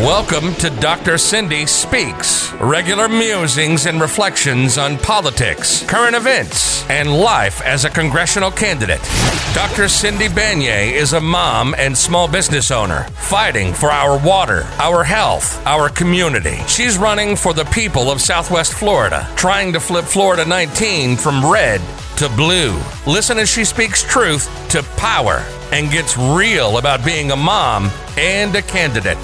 Welcome to Dr. Cindy Speaks, regular musings and reflections on politics, current events, and life as a congressional candidate. Dr. Cindy Banyai is a mom and small business owner fighting for our water, our health, our community. She's running for the people of Southwest Florida, trying to flip Florida 19 from red to blue. Listen as she speaks truth to power and gets real about being a mom and a candidate.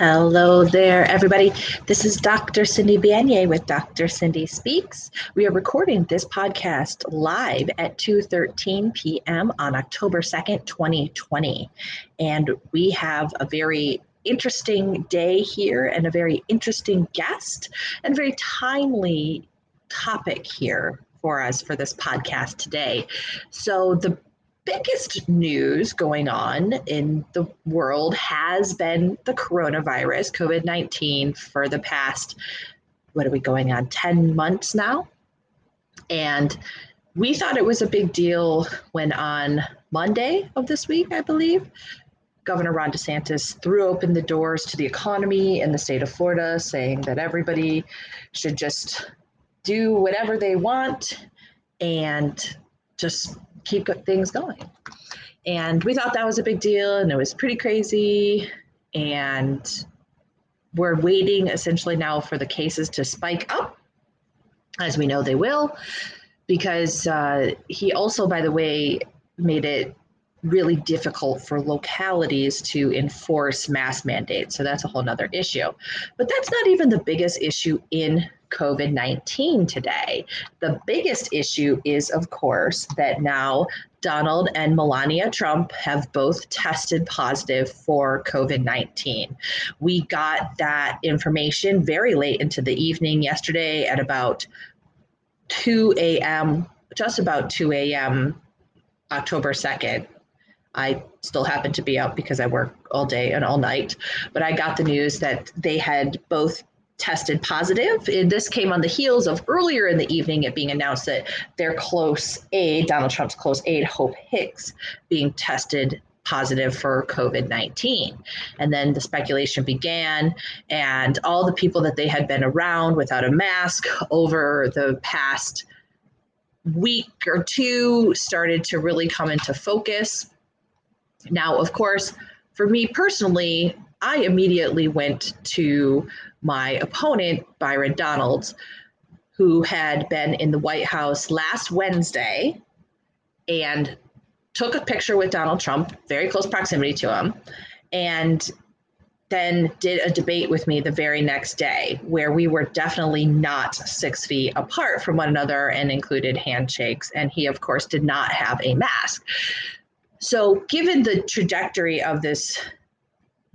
Hello there, everybody. This is Dr. Cindy Banyai with Dr. Cindy Speaks. We are recording this podcast live at 2:13 p.m. on October 2nd, 2020. And we have a very interesting day here and a very interesting guest and very timely topic here for us for this podcast today. So the biggest news going on in the world has been the coronavirus, COVID 19, for the past, what are we going on, 10 months now? And we thought it was a big deal when on Monday of this week, I believe, Governor Ron DeSantis threw open the doors to the economy in the state of Florida, saying that everybody should just do whatever they want and just keep things going. And we thought that was a big deal and it was pretty crazy. And we're waiting essentially now for the cases to spike up, as we know they will, because uh, he also, by the way, made it really difficult for localities to enforce mask mandates. So that's a whole nother issue. But that's not even the biggest issue in COVID 19 today. The biggest issue is, of course, that now Donald and Melania Trump have both tested positive for COVID 19. We got that information very late into the evening yesterday at about 2 a.m., just about 2 a.m. October 2nd. I still happen to be out because I work all day and all night, but I got the news that they had both tested positive. And this came on the heels of earlier in the evening it being announced that their close aide, Donald Trump's close aide, Hope Hicks, being tested positive for COVID 19. And then the speculation began, and all the people that they had been around without a mask over the past week or two started to really come into focus. Now, of course, for me personally, I immediately went to my opponent, Byron Donalds, who had been in the White House last Wednesday and took a picture with Donald Trump, very close proximity to him, and then did a debate with me the very next day where we were definitely not six feet apart from one another and included handshakes. And he, of course, did not have a mask. So, given the trajectory of this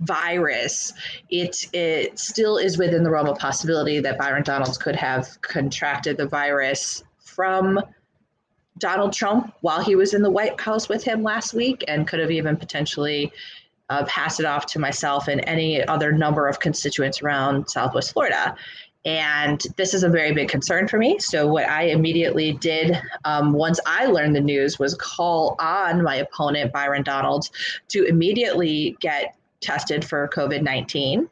virus, it it still is within the realm of possibility that Byron Donalds could have contracted the virus from Donald Trump while he was in the White House with him last week, and could have even potentially uh, passed it off to myself and any other number of constituents around Southwest Florida. And this is a very big concern for me. So, what I immediately did um, once I learned the news was call on my opponent, Byron Donalds, to immediately get tested for COVID 19,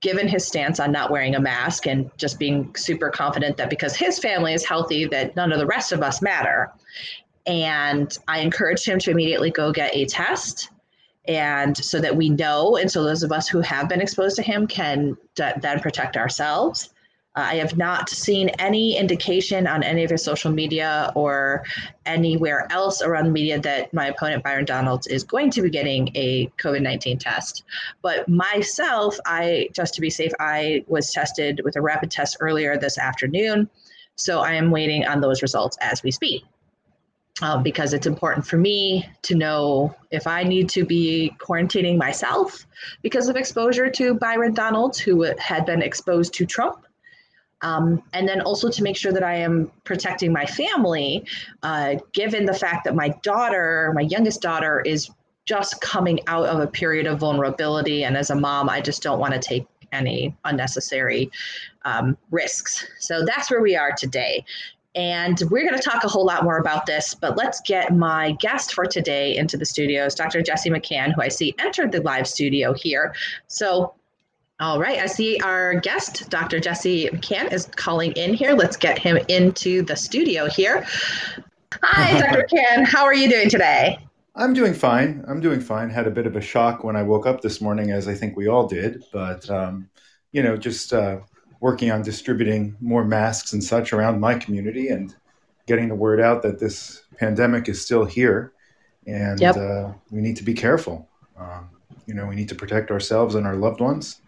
given his stance on not wearing a mask and just being super confident that because his family is healthy, that none of the rest of us matter. And I encouraged him to immediately go get a test. And so that we know, and so those of us who have been exposed to him can d- then protect ourselves. Uh, I have not seen any indication on any of his social media or anywhere else around the media that my opponent, Byron Donalds, is going to be getting a COVID 19 test. But myself, I, just to be safe, I was tested with a rapid test earlier this afternoon. So I am waiting on those results as we speak. Uh, because it's important for me to know if I need to be quarantining myself because of exposure to Byron Donalds, who had been exposed to Trump um, and then also to make sure that I am protecting my family, uh, given the fact that my daughter, my youngest daughter, is just coming out of a period of vulnerability. And as a mom, I just don't want to take any unnecessary um, risks. So that's where we are today. And we're going to talk a whole lot more about this, but let's get my guest for today into the studios, Dr. Jesse McCann, who I see entered the live studio here. So, all right, I see our guest, Dr. Jesse McCann, is calling in here. Let's get him into the studio here. Hi, Dr. McCann. How are you doing today? I'm doing fine. I'm doing fine. Had a bit of a shock when I woke up this morning, as I think we all did, but, um, you know, just. Uh, working on distributing more masks and such around my community and getting the word out that this pandemic is still here and yep. uh, we need to be careful. Um, you know, we need to protect ourselves and our loved ones,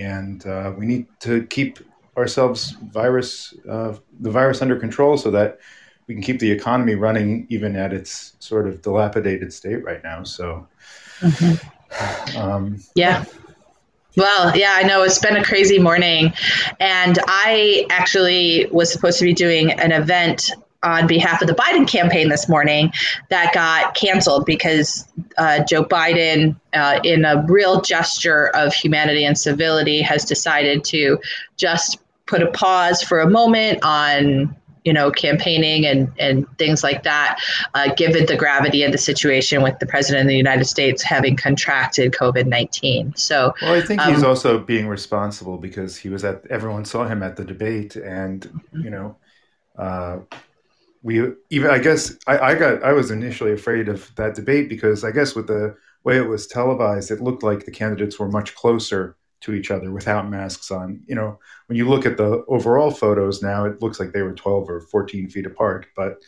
and uh, we need to keep ourselves virus uh, the virus under control so that we can keep the economy running even at its sort of dilapidated state right now. So, mm-hmm. um, yeah. Well, yeah, I know it's been a crazy morning. And I actually was supposed to be doing an event on behalf of the Biden campaign this morning that got canceled because uh, Joe Biden, uh, in a real gesture of humanity and civility, has decided to just put a pause for a moment on you know, campaigning and, and things like that, uh, given the gravity of the situation with the president of the United States having contracted COVID 19. So, well, I think um, he's also being responsible because he was at, everyone saw him at the debate and, you know, uh, we even, I guess, I, I got, I was initially afraid of that debate because I guess with the way it was televised, it looked like the candidates were much closer to each other without masks on. You know, when you look at the overall photos now, it looks like they were 12 or 14 feet apart, but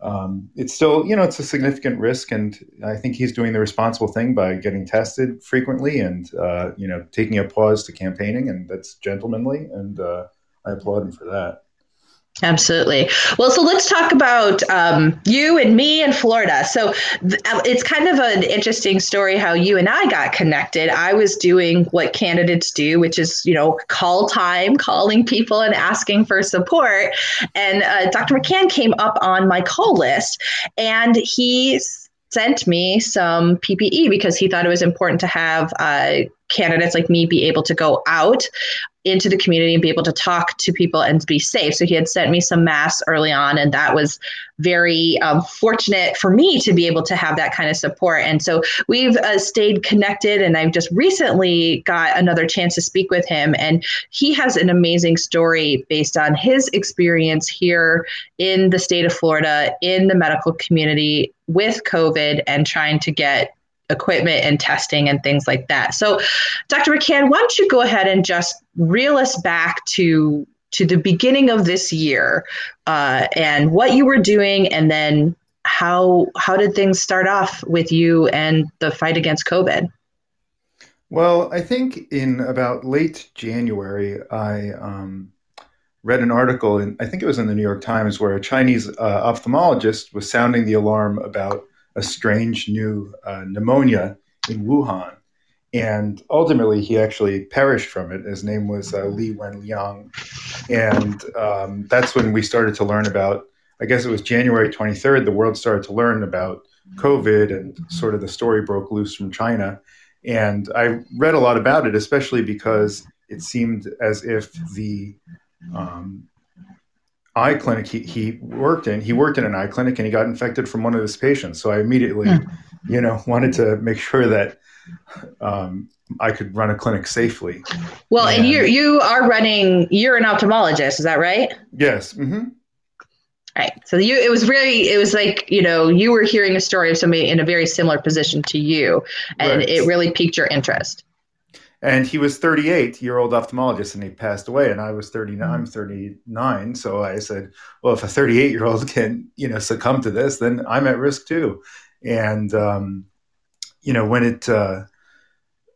um, it's still, you know, it's a significant risk. And I think he's doing the responsible thing by getting tested frequently and, uh, you know, taking a pause to campaigning. And that's gentlemanly. And uh, I applaud him for that. Absolutely. Well, so let's talk about um, you and me in Florida. So th- uh, it's kind of an interesting story how you and I got connected. I was doing what candidates do, which is, you know, call time, calling people and asking for support. And uh, Dr. McCann came up on my call list and he sent me some PPE because he thought it was important to have uh, candidates like me be able to go out into the community and be able to talk to people and be safe. So he had sent me some masks early on, and that was very um, fortunate for me to be able to have that kind of support. And so we've uh, stayed connected, and I've just recently got another chance to speak with him, and he has an amazing story based on his experience here in the state of Florida in the medical community with COVID and trying to get equipment and testing and things like that. So, Dr. McCann, why don't you go ahead and just reel us back to to the beginning of this year uh, and what you were doing, and then how how did things start off with you and the fight against COVID? Well, I think in about late January, I um, read an article, in, I think it was in the New York Times, where a Chinese uh, ophthalmologist was sounding the alarm about a strange new uh, pneumonia in Wuhan. And ultimately, he actually perished from it. His name was uh, Li Wenliang. And um, that's when we started to learn about, I guess it was January 23rd, the world started to learn about COVID and sort of the story broke loose from China. And I read a lot about it, especially because it seemed as if the um, eye clinic he, he worked in he worked in an eye clinic and he got infected from one of his patients so i immediately mm. you know wanted to make sure that um, i could run a clinic safely well and, and, you you are running you're an ophthalmologist is that right yes mm-hmm. right so you it was really it was like you know you were hearing a story of somebody in a very similar position to you and right. it really piqued your interest and he was 38 year old ophthalmologist and he passed away and i was 39 i'm 39 so i said well if a 38 year old can you know succumb to this then i'm at risk too. And um, you know when it uh,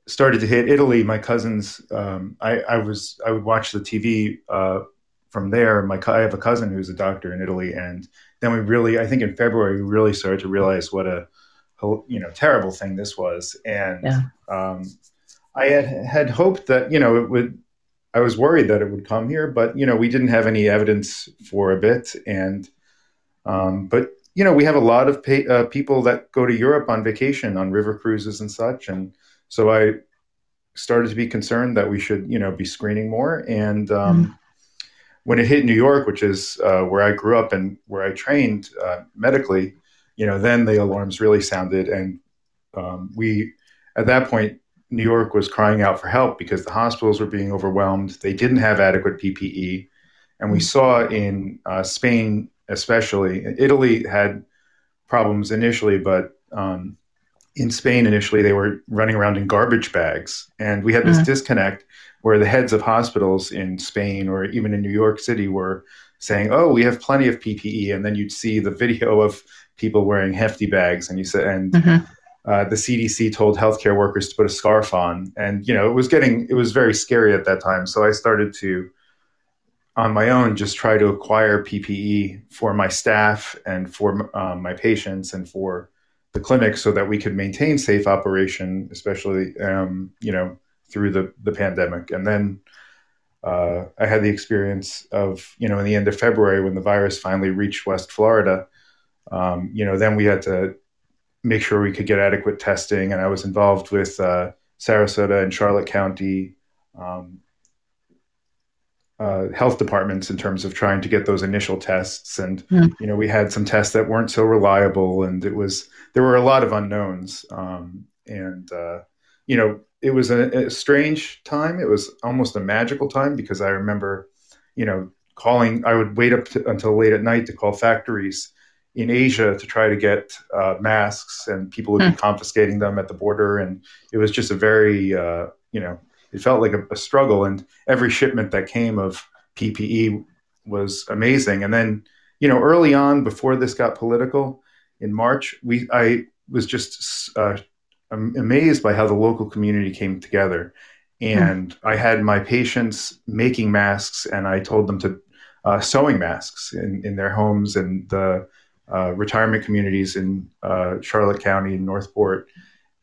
started to hit italy my cousins um, I, I, was i would watch the tv uh, from there. My i have a cousin who's a doctor in italy and then we really i think in february we really started to realize what a you know terrible thing this was. And yeah. um, I had had hoped that you know it would. I was worried that it would come here, but you know we didn't have any evidence for a bit, and um, but you know we have a lot of pay, uh, people that go to Europe on vacation on river cruises and such, and so I started to be concerned that we should, you know, be screening more. And um, mm-hmm. when it hit New York, which is uh, where I grew up and where I trained uh, medically, you know, then the alarms really sounded, and um, we, at that point, New York was crying out for help because the hospitals were being overwhelmed. They didn't have adequate PPE, and we mm-hmm. saw in uh, Spain, especially, Italy had problems initially, but um, in Spain initially they were running around in garbage bags, and we had this mm-hmm. disconnect where the heads of hospitals in Spain or even in New York City were saying, "Oh, we have plenty of PPE," and then you'd see the video of people wearing hefty bags, and you said, and mm-hmm. Uh, the CDC told healthcare workers to put a scarf on, and you know it was getting it was very scary at that time. So I started to on my own just try to acquire PPE for my staff and for um, my patients and for the clinic so that we could maintain safe operation, especially um, you know through the the pandemic. And then uh, I had the experience of you know in the end of February when the virus finally reached West Florida. Um, you know, then we had to make sure we could get adequate testing, and I was involved with uh, Sarasota and Charlotte County. Um, uh, health departments in terms of trying to get those initial tests and mm. you know we had some tests that weren't so reliable and it was there were a lot of unknowns um, and uh, you know it was a, a, strange time it was almost a magical time because i remember you know calling i would wait up to, until late at night to call factories in asia to try to get uh, masks and people would mm. be hmm. confiscating them at the border and it was just a very uh, you know it felt like a, a struggle. And every shipment that came of PPE was amazing. And then, you know, early on, before this got political, in March, we I was just uh, amazed by how the local community came together. And mm. I had my patients making masks, and I told them to uh, sewing masks in, in their homes and the uh, retirement communities in uh, Charlotte County and Northport.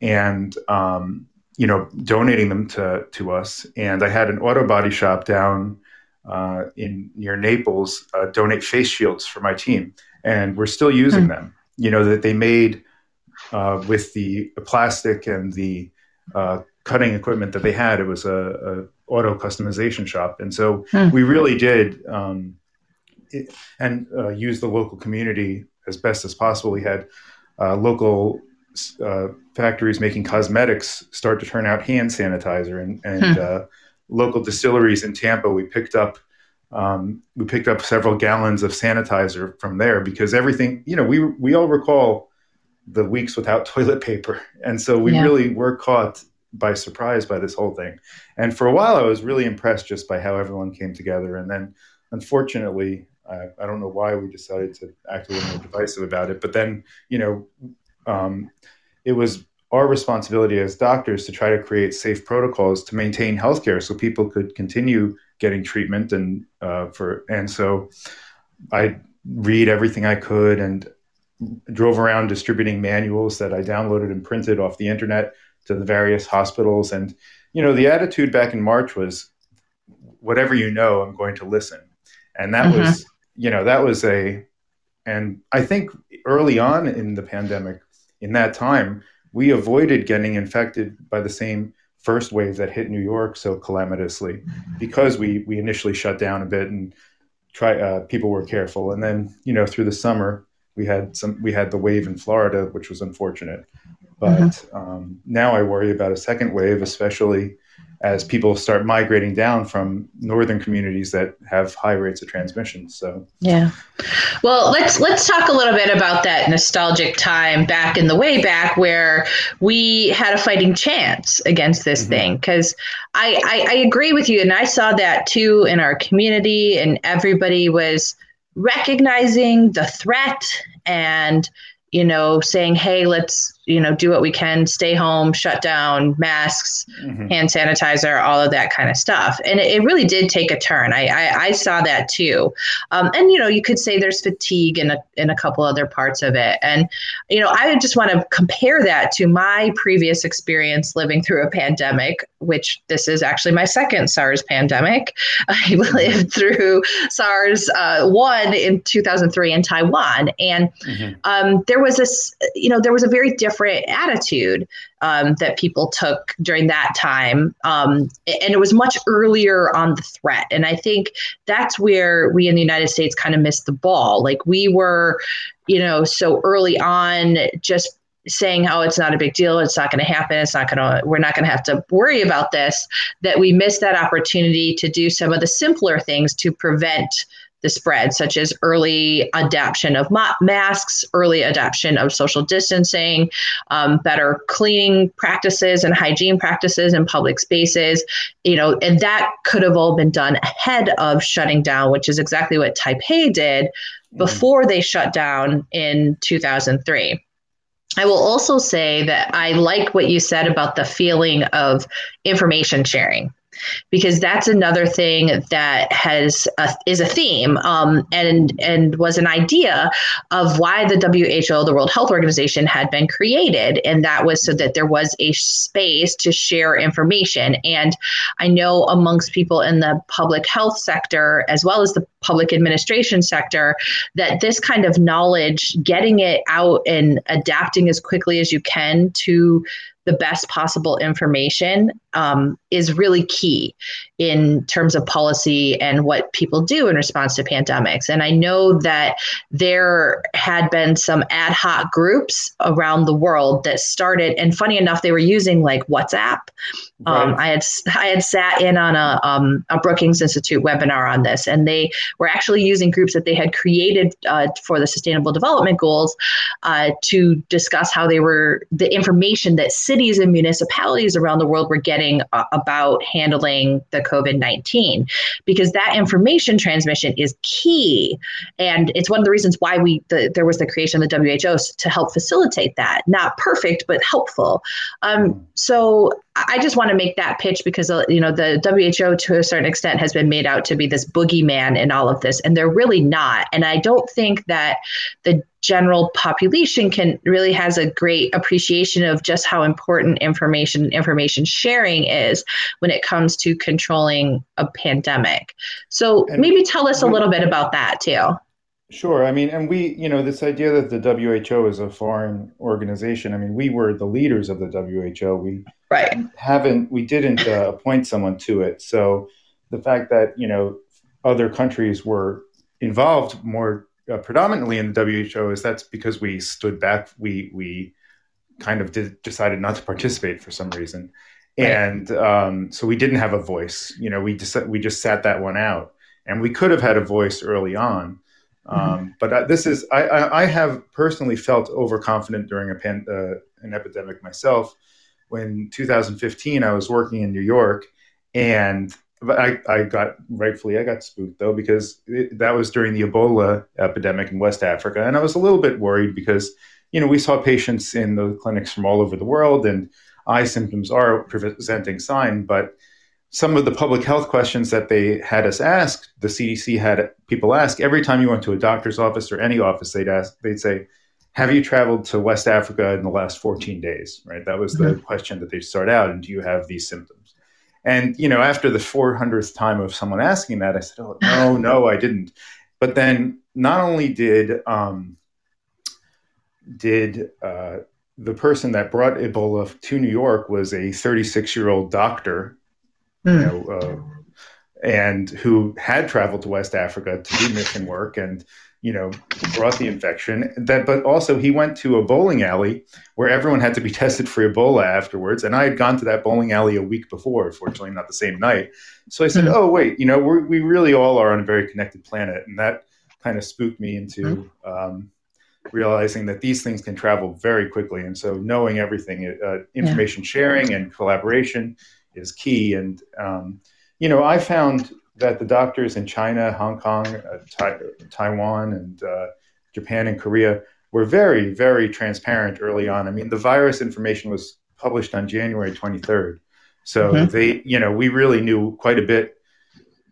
And um, you know, donating them to to us. And I had an auto body shop down uh, in near Naples uh, donate face shields for my team, and we're still using mm. them. You know that they made uh, with the, plastic and the uh, cutting equipment that they had. It was a, a auto customization shop, and so mm. we really did um, it, and uh, use the local community as best as possible. We had uh, local uh, factories making cosmetics start to turn out hand sanitizer and, and hmm. uh, local distilleries in Tampa. We picked up um, we picked up several gallons of sanitizer from there because everything you know we we all recall the weeks without toilet paper, and so we yeah. really were caught by surprise by this whole thing. And for a while, I was really impressed just by how everyone came together. And then, unfortunately, I, I don't know why we decided to act a little more divisive about it. But then, you know, um, it was our responsibility as doctors to try to create safe protocols to maintain healthcare so people could continue getting treatment and uh, for and so I read everything I could and drove around distributing manuals that I downloaded and printed off the internet to the various hospitals and you know the attitude back in March was whatever you know I'm going to listen and that mm-hmm. was you know that was a and I think early on in the pandemic in that time, we avoided getting infected by the same first wave that hit New York so calamitously because we we initially shut down a bit and try uh, people were careful. And then you know through the summer we had some we had the wave in Florida which was unfortunate. But mm-hmm. um, now I worry about a second wave especially as people start migrating down from northern communities that have high rates of transmission. So yeah, well let's let's talk a little bit about that nostalgic time back in the way back where we had a fighting chance against this mm-hmm. thing because I, I I agree with you and I saw that too in our community and everybody was recognizing the threat and you know saying hey let's you know, do what we can, stay home, shut down, masks, mm-hmm. hand sanitizer, all of that kind of stuff. And it, it really did take a turn. I, I, I saw that too. Um, and, you know, you could say there's fatigue in a, in a couple other parts of it. And, you know, I just want to compare that to my previous experience living through a pandemic, which this is actually my second SARS pandemic. I mm-hmm. lived through SARS uh, 1 in 2003 in Taiwan. And mm-hmm. um, there was this, you know, there was a very different different attitude um, that people took during that time. Um, and it was much earlier on the threat. And I think that's where we in the United States kind of missed the ball. Like we were, you know, so early on, just saying oh it's not a big deal it's not going to happen it's not going to we're not going to have to worry about this that we missed that opportunity to do some of the simpler things to prevent the spread, such as early adoption of masks, early adoption of social distancing, um, better cleaning practices and hygiene practices in public spaces. You know, and that could have all been done ahead of shutting down, which is exactly what Taipei did mm-hmm. before they shut down in 2003. I will also say that I like what you said about the feeling of information sharing because that's another thing that has a, is a theme um, and and was an idea of why the WHO, the World Health Organization, had been created, and that was so that there was a space to share information. And I know amongst people in the public health sector as well as the public administration sector that this kind of knowledge, getting it out and adapting as quickly as you can to the best possible information um, is really key in terms of policy and what people do in response to pandemics. And I know that there had been some ad hoc groups around the world that started, and funny enough, they were using like WhatsApp. Um. I had I had sat in on a um, a Brookings Institute webinar on this, and they were actually using groups that they had created uh, for the Sustainable Development Goals uh, to discuss how they were the information that cities and municipalities around the world were getting uh, about handling the COVID 19 because that information transmission is key. And it's one of the reasons why we the, there was the creation of the WHO to help facilitate that. Not perfect, but helpful. Um, so I just want to make that pitch because uh, you know the WHO to a certain extent has been made out to be this boogeyman in all of this, and they're really not. And I don't think that the general population can really has a great appreciation of just how important information information sharing is when it comes to controlling a pandemic. So and maybe tell us a little bit about that too. Sure. I mean, and we, you know, this idea that the WHO is a foreign organization. I mean, we were the leaders of the WHO. We right. haven't, we didn't uh, appoint someone to it. So the fact that you know other countries were involved more uh, predominantly in the WHO is that's because we stood back. We we kind of did, decided not to participate for some reason, right. and um, so we didn't have a voice. You know, we just we just sat that one out, and we could have had a voice early on. Um, mm-hmm. But uh, this is I, I, I, have personally felt overconfident during a pan, uh, an epidemic myself. When 2015, I was working in New York, and I, I got rightfully I got spooked though because it, that was during the Ebola epidemic in West Africa, and I was a little bit worried because you know we saw patients in the clinics from all over the world, and eye symptoms are a presenting sign, but some of the public health questions that they had us ask, the CDC had people ask every time you went to a doctor's office or any office, they'd ask, they'd say, "Have you traveled to West Africa in the last 14 days?" Right, that was the mm-hmm. question that they start out, and do you have these symptoms? And you know, after the 400th time of someone asking that, I said, "Oh no, no, I didn't." But then, not only did um, did uh, the person that brought Ebola to New York was a 36 year old doctor, mm. you hmm. know, uh, and who had traveled to West Africa to do mission work, and you know, brought the infection. That, but also he went to a bowling alley where everyone had to be tested for Ebola afterwards. And I had gone to that bowling alley a week before, fortunately not the same night. So I said, mm-hmm. "Oh, wait, you know, we really all are on a very connected planet," and that kind of spooked me into mm-hmm. um, realizing that these things can travel very quickly. And so knowing everything, uh, information yeah. sharing and collaboration is key. And um, you know, I found that the doctors in China, Hong Kong, uh, tai- Taiwan, and uh, Japan and Korea were very, very transparent early on. I mean, the virus information was published on January 23rd. So mm-hmm. they, you know, we really knew quite a bit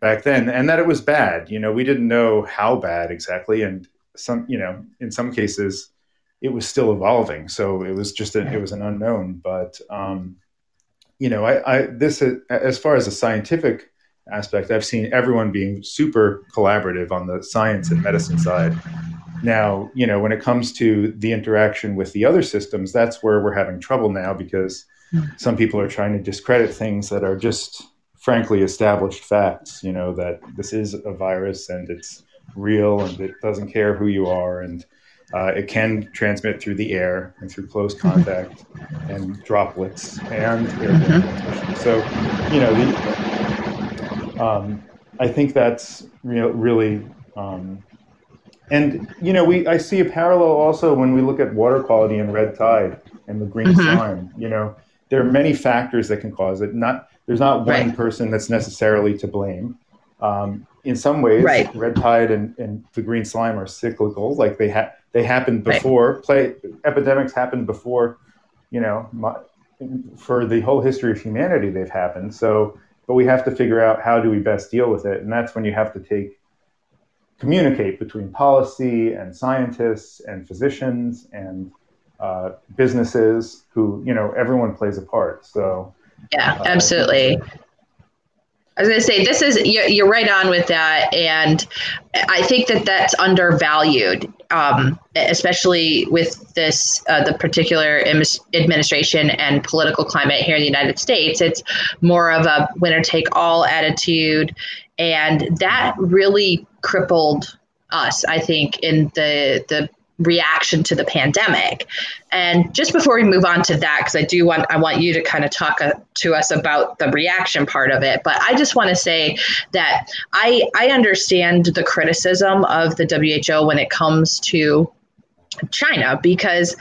back then and that it was bad. You know, we didn't know how bad exactly. And some, you know, in some cases, it was still evolving. So it was just, a, it was an unknown. But, um, you know, I, I, this, as far as a scientific aspect, I've seen everyone being super collaborative on the science and medicine side. Now, you know, when it comes to the interaction with the other systems, that's where we're having trouble now because some people are trying to discredit things that are just frankly established facts, you know, that this is a virus and it's real and it doesn't care who you are and uh, it can transmit through the air and through close mm-hmm. contact and droplets and mm-hmm. So, you know, the, um, I think that's real, really, um, and you know, we I see a parallel also when we look at water quality and red tide and the green mm-hmm. slime. You know, there are many factors that can cause it. Not there's not one right. person that's necessarily to blame. Um, in some ways, right. red tide and, and the green slime are cyclical. Like they ha- they happened before. Right. Play epidemics happened before. You know, my, for the whole history of humanity, they've happened. So, but we have to figure out how do we best deal with it, and that's when you have to take communicate between policy and scientists and physicians and uh, businesses who you know everyone plays a part. So yeah, uh, absolutely. I was going to say this is you're, right on with that, and I think that that's undervalued, um, especially with this uh, the particular administration and political climate here in the United States. It's more of a winner take all attitude, and that really crippled us. I think in the the reaction to the pandemic. And just before we move on to that, because I do want I want you to kind of talk uh, to us about the reaction part of it. But I just want to say that I I understand the criticism of the WHO when it comes to China because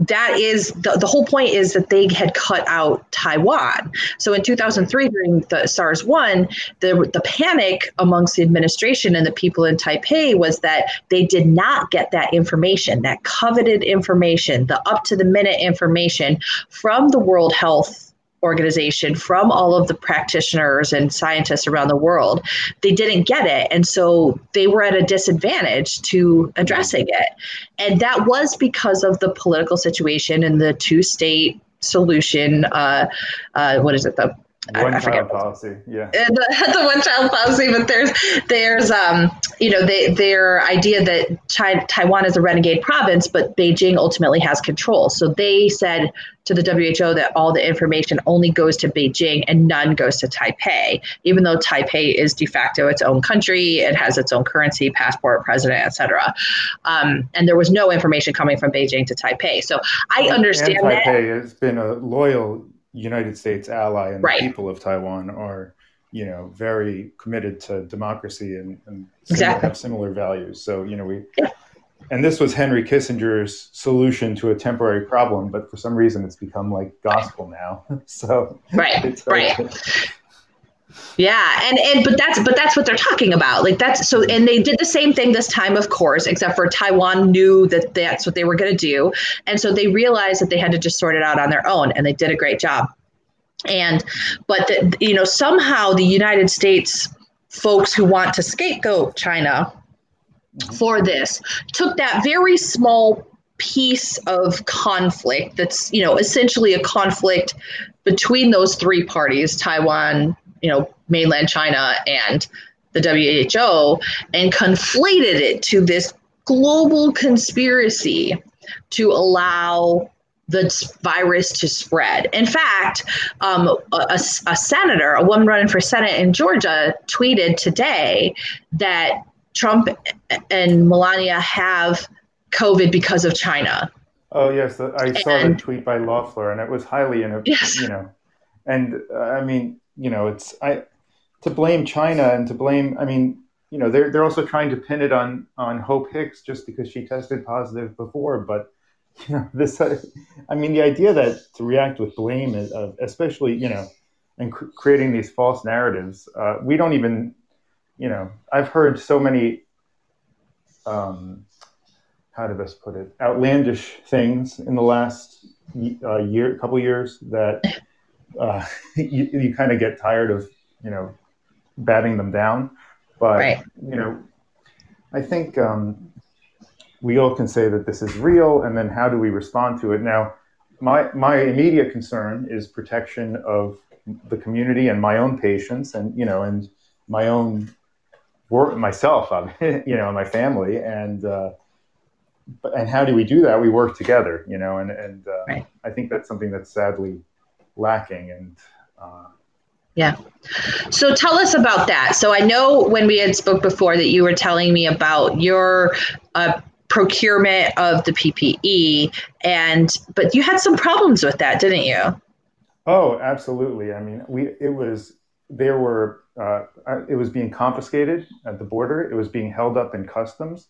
that is the, the whole point is that they had cut out Taiwan. So in 2003, during the SARS 1, the, the panic amongst the administration and the people in Taipei was that they did not get that information, that coveted information, the up to the minute information from the World Health organization from all of the practitioners and scientists around the world they didn't get it. And so they were at a disadvantage to addressing it. And that was because of the political situation and the two state solution uh, uh, what is it the one I, I child policy, yeah. The, the, one child policy, but there's there's um you know they, their idea that China, Taiwan is a renegade province, but Beijing ultimately has control. So they said to the WHO that all the information only goes to Beijing and none goes to Taipei, even though Taipei is de facto its own country, it has its own currency, passport, president, etc. Um, and there was no information coming from Beijing to Taipei. So I understand and Taipei that. has been a loyal United States ally and right. the people of Taiwan are, you know, very committed to democracy and, and exactly. have similar values. So, you know, we, yeah. and this was Henry Kissinger's solution to a temporary problem, but for some reason it's become like gospel now. so, right, right. Yeah, and and but that's but that's what they're talking about. Like that's so, and they did the same thing this time, of course, except for Taiwan knew that that's what they were going to do, and so they realized that they had to just sort it out on their own, and they did a great job. And but the, you know somehow the United States folks who want to scapegoat China for this took that very small piece of conflict that's you know essentially a conflict between those three parties taiwan you know, mainland China and the WHO and conflated it to this global conspiracy to allow the virus to spread. In fact, um, a, a, senator, a woman running for Senate in Georgia, tweeted today that Trump and Melania have COVID because of China. Oh yes, I saw and, the tweet by Loeffler, and it was highly, in a, yes. you know, and uh, I mean, you know, it's I to blame China and to blame. I mean, you know, they're they're also trying to pin it on on Hope Hicks just because she tested positive before. But you know, this. I mean, the idea that to react with blame is, uh, especially you know, and cr- creating these false narratives. Uh, we don't even, you know, I've heard so many. Um, how to best put it? Outlandish things in the last uh, year, couple years that uh, you, you kind of get tired of you know batting them down. But right. you know, I think um, we all can say that this is real, and then how do we respond to it? Now, my my immediate concern is protection of the community and my own patients, and you know, and my own work myself, you know, and my family, and uh, and how do we do that? We work together, you know, and and uh, right. I think that's something that's sadly lacking. And uh, yeah. So tell us about that. So I know when we had spoke before that you were telling me about your uh, procurement of the PPE, and but you had some problems with that, didn't you? Oh, absolutely. I mean, we it was there were uh, it was being confiscated at the border. It was being held up in customs.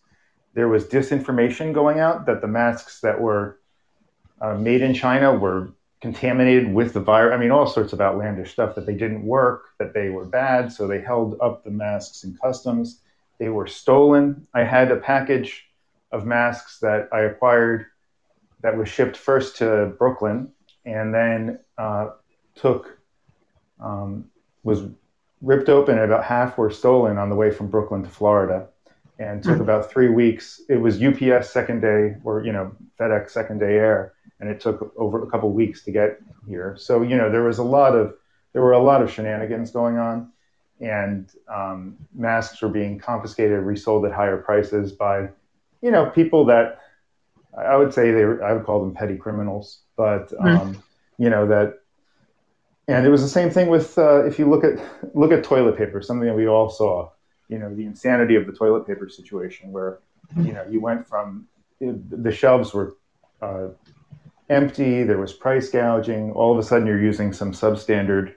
There was disinformation going out that the masks that were uh, made in China were contaminated with the virus. I mean, all sorts of outlandish stuff that they didn't work, that they were bad. So they held up the masks in customs. They were stolen. I had a package of masks that I acquired that was shipped first to Brooklyn and then uh, took um, was ripped open and about half were stolen on the way from Brooklyn to Florida and took mm-hmm. about three weeks. It was UPS second day or, you know, FedEx second day air. And it took over a couple weeks to get here. So, you know, there was a lot of, there were a lot of shenanigans going on and um, masks were being confiscated, resold at higher prices by, you know, people that I would say they were, I would call them petty criminals, but, mm-hmm. um, mm-hmm. you know, that and it was the same thing with uh, if you look at look at toilet paper, something that we all saw. You know, the insanity of the toilet paper situation, where you know you went from the shelves were uh, empty, there was price gouging. All of a sudden, you're using some substandard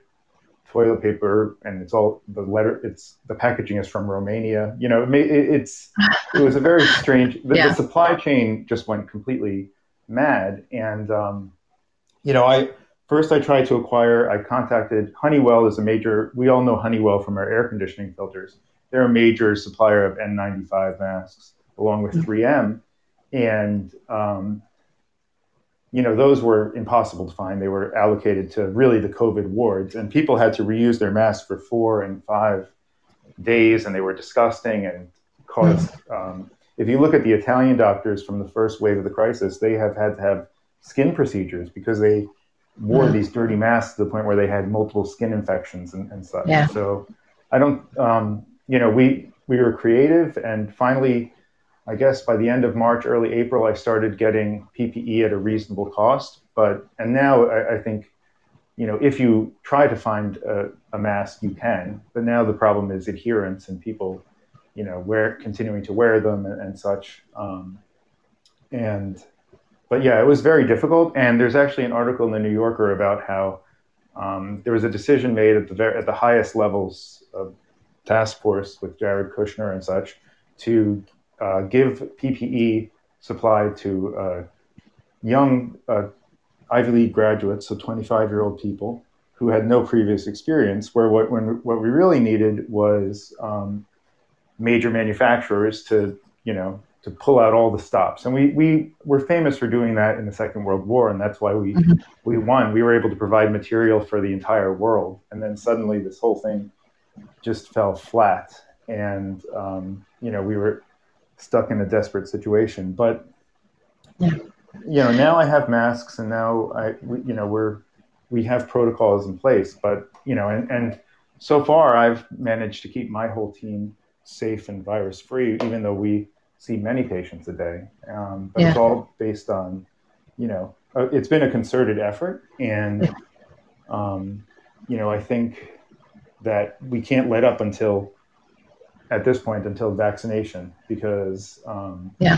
toilet paper, and it's all the letter. It's the packaging is from Romania. You know, it, it's it was a very strange. The, yeah. the, supply chain just went completely mad, and um, you know, I First, I tried to acquire, I contacted Honeywell as a major, we all know Honeywell from our air conditioning filters. They're a major supplier of N95 masks along with 3M. And, um, you know, those were impossible to find. They were allocated to really the COVID wards, and people had to reuse their masks for four and five days, and they were disgusting and caused. Um, if you look at the Italian doctors from the first wave of the crisis, they have had to have skin procedures because they wore mm. these dirty masks to the point where they had multiple skin infections and, and such. Yeah. So I don't, um, you know, we we were creative, and finally, I guess by the end of March, early April, I started getting PPE at a reasonable cost. But and now I, I think, you know, if you try to find a, a mask, you can. But now the problem is adherence and people, you know, wear continuing to wear them and, and such. Um, and but yeah, it was very difficult. And there's actually an article in the New Yorker about how um, there was a decision made at the very, at the highest levels of task force with Jared Kushner and such to uh, give PPE supply to uh, young uh, Ivy League graduates, so 25 year old people who had no previous experience. Where what when, what we really needed was um, major manufacturers to you know to pull out all the stops. And we, we were famous for doing that in the Second World War, and that's why we, mm-hmm. we won. We were able to provide material for the entire world. And then suddenly this whole thing just fell flat. And, um, you know, we were stuck in a desperate situation. But, yeah. you know, now I have masks and now I, we, you know, we're, we have protocols in place. But, you know, and, and so far I've managed to keep my whole team safe and virus free, even though we, see many patients a day. Um, but yeah. it's all based on, you know, uh, it's been a concerted effort. And, um, you know, I think that we can't let up until, at this point, until vaccination because, um, yeah.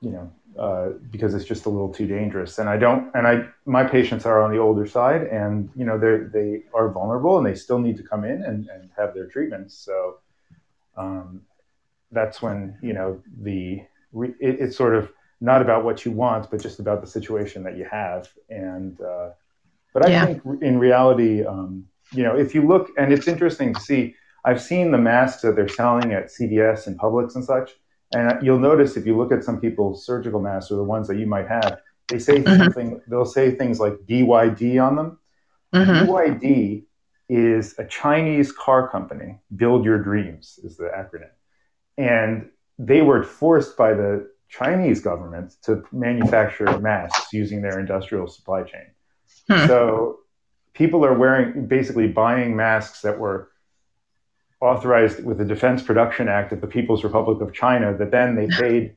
you know, uh, because it's just a little too dangerous. And I don't, and I, my patients are on the older side and, you know, they they are vulnerable and they still need to come in and, and have their treatments. So, um, that's when you know the it, it's sort of not about what you want, but just about the situation that you have. And uh, but I yeah. think in reality, um, you know, if you look, and it's interesting to see. I've seen the masks that they're selling at CVS and Publix and such, and you'll notice if you look at some people's surgical masks or the ones that you might have, they say mm-hmm. something. They'll say things like BYD on them. Mm-hmm. BYD is a Chinese car company. Build Your Dreams is the acronym and they were forced by the Chinese government to manufacture masks using their industrial supply chain. Hmm. So people are wearing, basically buying masks that were authorized with the Defense Production Act of the People's Republic of China that then they paid,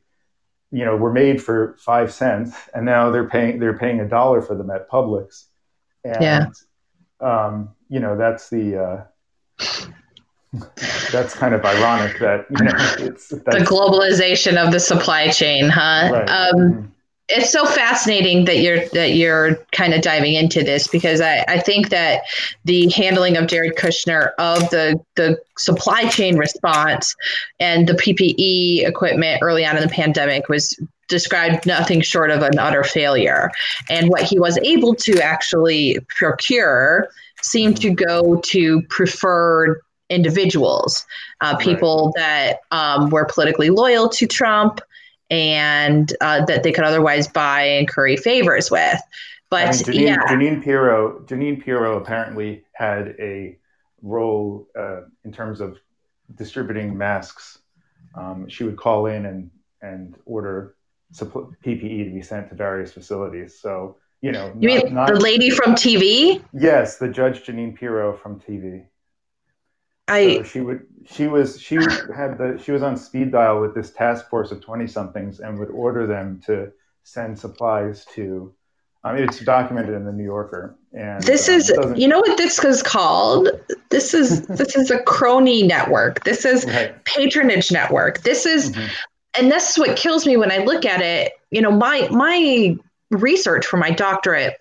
you know, were made for five cents, and now they're paying they're paying a dollar for them at Publix. And, yeah. Um, you know, that's the uh, that's kind of ironic that you know it's the globalization of the supply chain, huh? Right. Um, mm-hmm it's so fascinating that you're that you're kind of diving into this because I, I think that the handling of Jared Kushner of the the supply chain response and the PPE equipment early on in the pandemic was described nothing short of an utter failure. And what he was able to actually procure seemed to go to preferred individuals, uh, people right. that um, were politically loyal to Trump, and uh, that they could otherwise buy and curry favors with. But Jeanine, yeah, Jeanine Pirro, Jeanine Pirro apparently had a role uh, in terms of distributing masks. Um, she would call in and and order PPE to be sent to various facilities. So you know, you not, mean not, the lady from TV? Yes, the Judge Jeanine Pirro from TV. I so she would she was she had the she was on speed dial with this task force of 20 somethings and would order them to send supplies to I mean it's documented in the New Yorker and this um, is you know what this is called this is this is a crony network this is right. patronage network this is mm-hmm. and this is what kills me when I look at it you know my my research for my doctorate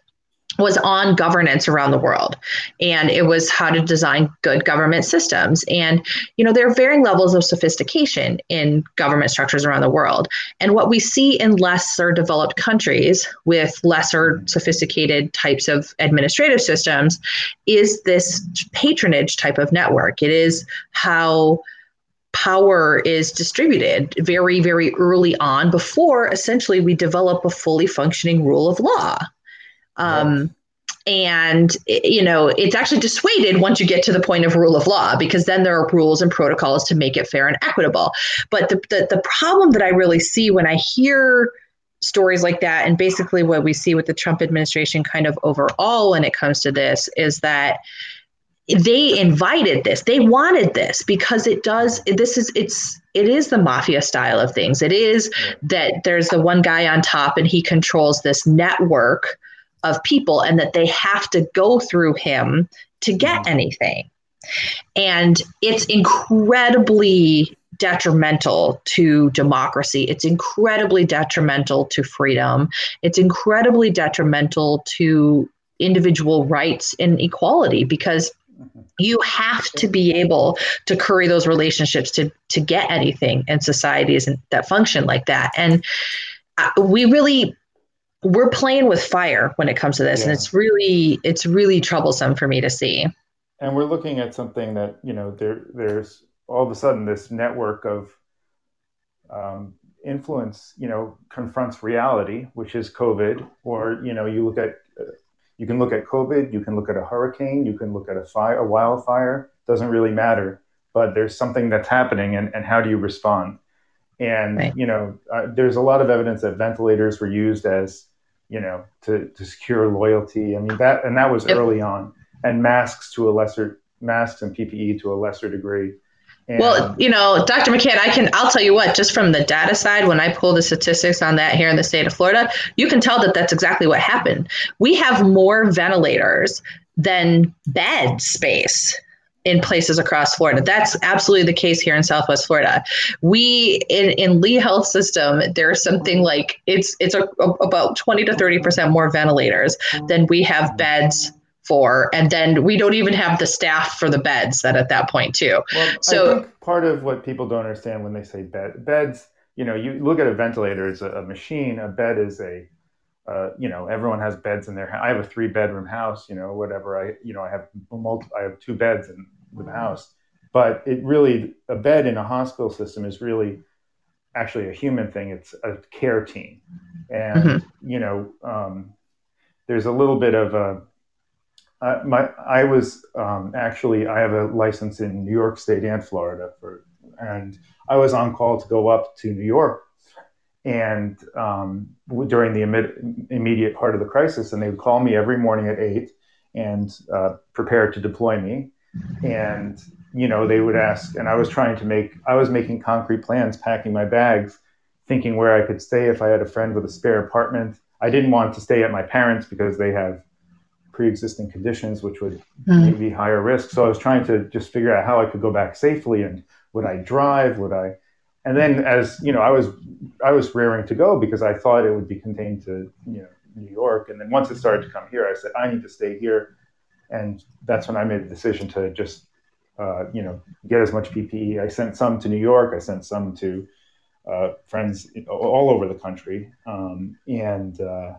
was on governance around the world. And it was how to design good government systems. And you know there are varying levels of sophistication in government structures around the world. And what we see in lesser developed countries with lesser sophisticated types of administrative systems is this patronage type of network. It is how power is distributed very very early on before essentially we develop a fully functioning rule of law um, And you know it's actually dissuaded once you get to the point of rule of law because then there are rules and protocols to make it fair and equitable. But the, the, the problem that I really see when I hear stories like that, and basically what we see with the Trump administration kind of overall when it comes to this, is that they invited this. They wanted this because it does this is it's it is the mafia style of things. It is that there's the one guy on top and he controls this network of people and that they have to go through him to get mm-hmm. anything. And it's incredibly detrimental to democracy. It's incredibly detrimental to freedom. It's incredibly detrimental to individual rights and equality because mm-hmm. you have to be able to curry those relationships to to get anything in societies that function like that and uh, we really we're playing with fire when it comes to this yeah. and it's really it's really troublesome for me to see and we're looking at something that you know there there's all of a sudden this network of um, influence you know confronts reality which is covid or you know you look at uh, you can look at covid you can look at a hurricane you can look at a fire a wildfire doesn't really matter but there's something that's happening and, and how do you respond and right. you know uh, there's a lot of evidence that ventilators were used as you know, to, to secure loyalty. I mean that, and that was yep. early on, and masks to a lesser masks and PPE to a lesser degree. And, well, um, you know, Dr. McCann, I can I'll tell you what, just from the data side, when I pull the statistics on that here in the state of Florida, you can tell that that's exactly what happened. We have more ventilators than bed space in places across Florida. That's absolutely the case here in Southwest Florida. We in in Lee Health System, there's something like it's it's a, a, about 20 to 30 percent more ventilators than we have beds for, and then we don't even have the staff for the beds that at that point too. Well, so part of what people don't understand when they say bed beds, you know, you look at a ventilator as a, a machine. A bed is a uh, you know, everyone has beds in their. I have a three bedroom house. You know, whatever. I you know I have multi, I have two beds in the house, but it really a bed in a hospital system is really actually a human thing. It's a care team, and mm-hmm. you know, um, there's a little bit of a. Uh, my I was um, actually I have a license in New York State and Florida for, and I was on call to go up to New York and um, during the immediate part of the crisis, and they would call me every morning at eight and uh, prepare to deploy me. And you know, they would ask, and I was trying to make, I was making concrete plans, packing my bags, thinking where I could stay if I had a friend with a spare apartment. I didn't want to stay at my parents because they have pre-existing conditions which would mm. be higher risk. So I was trying to just figure out how I could go back safely and would I drive? Would I? And then as you know, I was I was raring to go because I thought it would be contained to you know New York. And then once it started to come here, I said I need to stay here, and that's when I made the decision to just uh, you know get as much PPE. I sent some to New York. I sent some to uh, friends all over the country, um, and uh,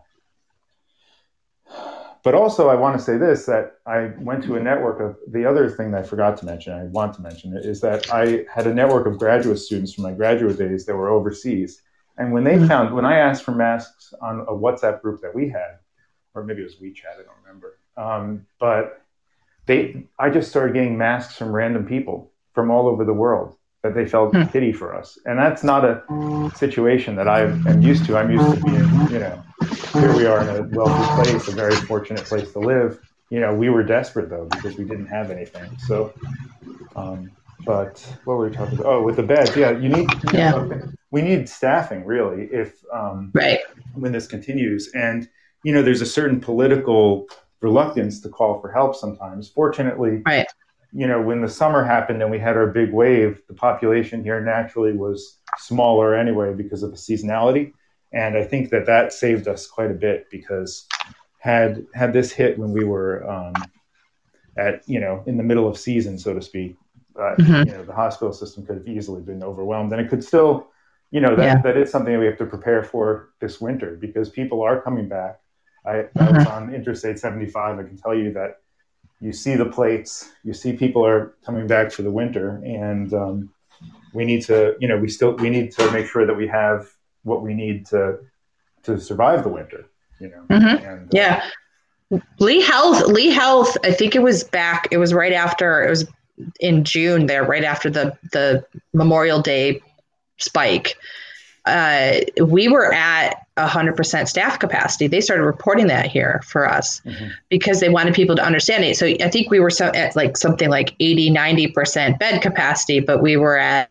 but also I want to say this that I went to a network of the other thing that I forgot to mention. I want to mention it is that I had a network of graduate students from my graduate days that were overseas, and when they mm-hmm. found when I asked for masks on a WhatsApp group that we had, or maybe it was WeChat, I don't remember, um, but they I just started getting masks from random people from all over the world that they felt hmm. pity for us. And that's not a situation that I am used to. I'm used to being, you know, here we are in a wealthy place, a very fortunate place to live. You know, we were desperate though because we didn't have anything. So, um, but what were we talking about? Oh, with the beds, yeah, you need, you yeah. Know, we need staffing really if um, right when this continues. And you know, there's a certain political reluctance to call for help sometimes. Fortunately, right you know, when the summer happened and we had our big wave, the population here naturally was smaller anyway because of the seasonality. And I think that that saved us quite a bit because had had this hit when we were um, at you know in the middle of season, so to speak, uh, mm-hmm. you know, the hospital system could have easily been overwhelmed, and it could still, you know, that, yeah. that is something that we have to prepare for this winter because people are coming back. I, mm-hmm. I was on Interstate 75. I can tell you that you see the plates, you see people are coming back for the winter, and um, we need to, you know, we still we need to make sure that we have what we need to to survive the winter. You know, mm-hmm. and, uh, yeah. Lee Health, Lee Health. I think it was back. It was right after. It was in June there, right after the the Memorial Day spike uh, we were at 100% staff capacity. They started reporting that here for us mm-hmm. because they wanted people to understand it. So I think we were so, at like something like 80, 90% bed capacity, but we were at,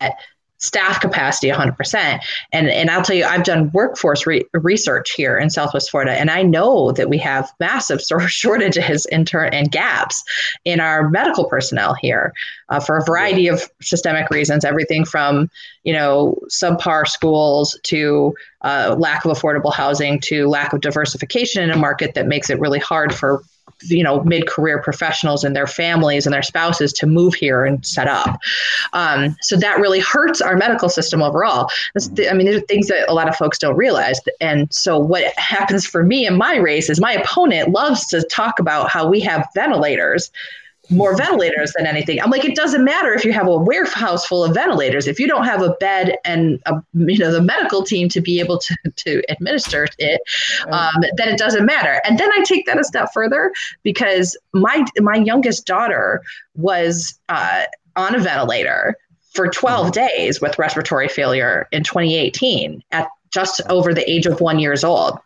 at staff capacity 100% and and i'll tell you i've done workforce re- research here in southwest florida and i know that we have massive sort of shortages in turn and gaps in our medical personnel here uh, for a variety of systemic reasons everything from you know subpar schools to uh, lack of affordable housing to lack of diversification in a market that makes it really hard for you know mid-career professionals and their families and their spouses to move here and set up. Um, so that really hurts our medical system overall. I mean these are things that a lot of folks don't realize. And so what happens for me in my race is my opponent loves to talk about how we have ventilators more ventilators than anything. I'm like, it doesn't matter if you have a warehouse full of ventilators. If you don't have a bed and a, you know the medical team to be able to, to administer it, um, then it doesn't matter. And then I take that a step further because my my youngest daughter was uh, on a ventilator for 12 mm-hmm. days with respiratory failure in 2018 at just over the age of one years old,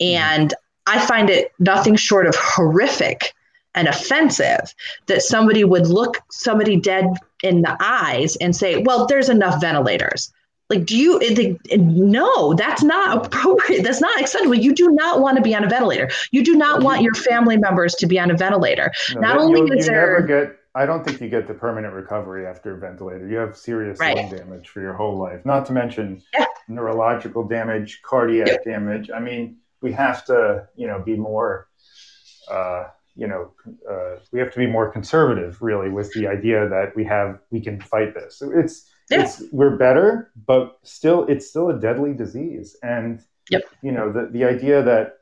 and I find it nothing short of horrific and offensive that somebody would look somebody dead in the eyes and say, well, there's enough ventilators. Like, do you, no, that's not appropriate. That's not acceptable. You do not want to be on a ventilator. You do not want your family members to be on a ventilator. No, not only you, is you there. Never get, I don't think you get the permanent recovery after a ventilator. You have serious right. lung damage for your whole life, not to mention yeah. neurological damage, cardiac damage. I mean, we have to, you know, be more. Uh, you know, uh, we have to be more conservative, really, with the idea that we have we can fight this. So it's yeah. it's we're better, but still, it's still a deadly disease, and yep. you know, the the idea that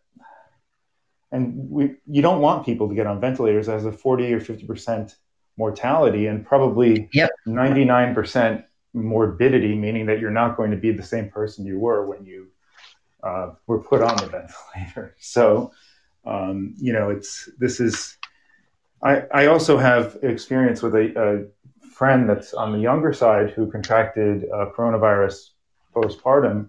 and we you don't want people to get on ventilators as a forty or fifty percent mortality, and probably ninety nine percent morbidity, meaning that you're not going to be the same person you were when you uh, were put on the ventilator. So um, you know, it's this is. I I also have experience with a, a friend that's on the younger side who contracted uh, coronavirus postpartum,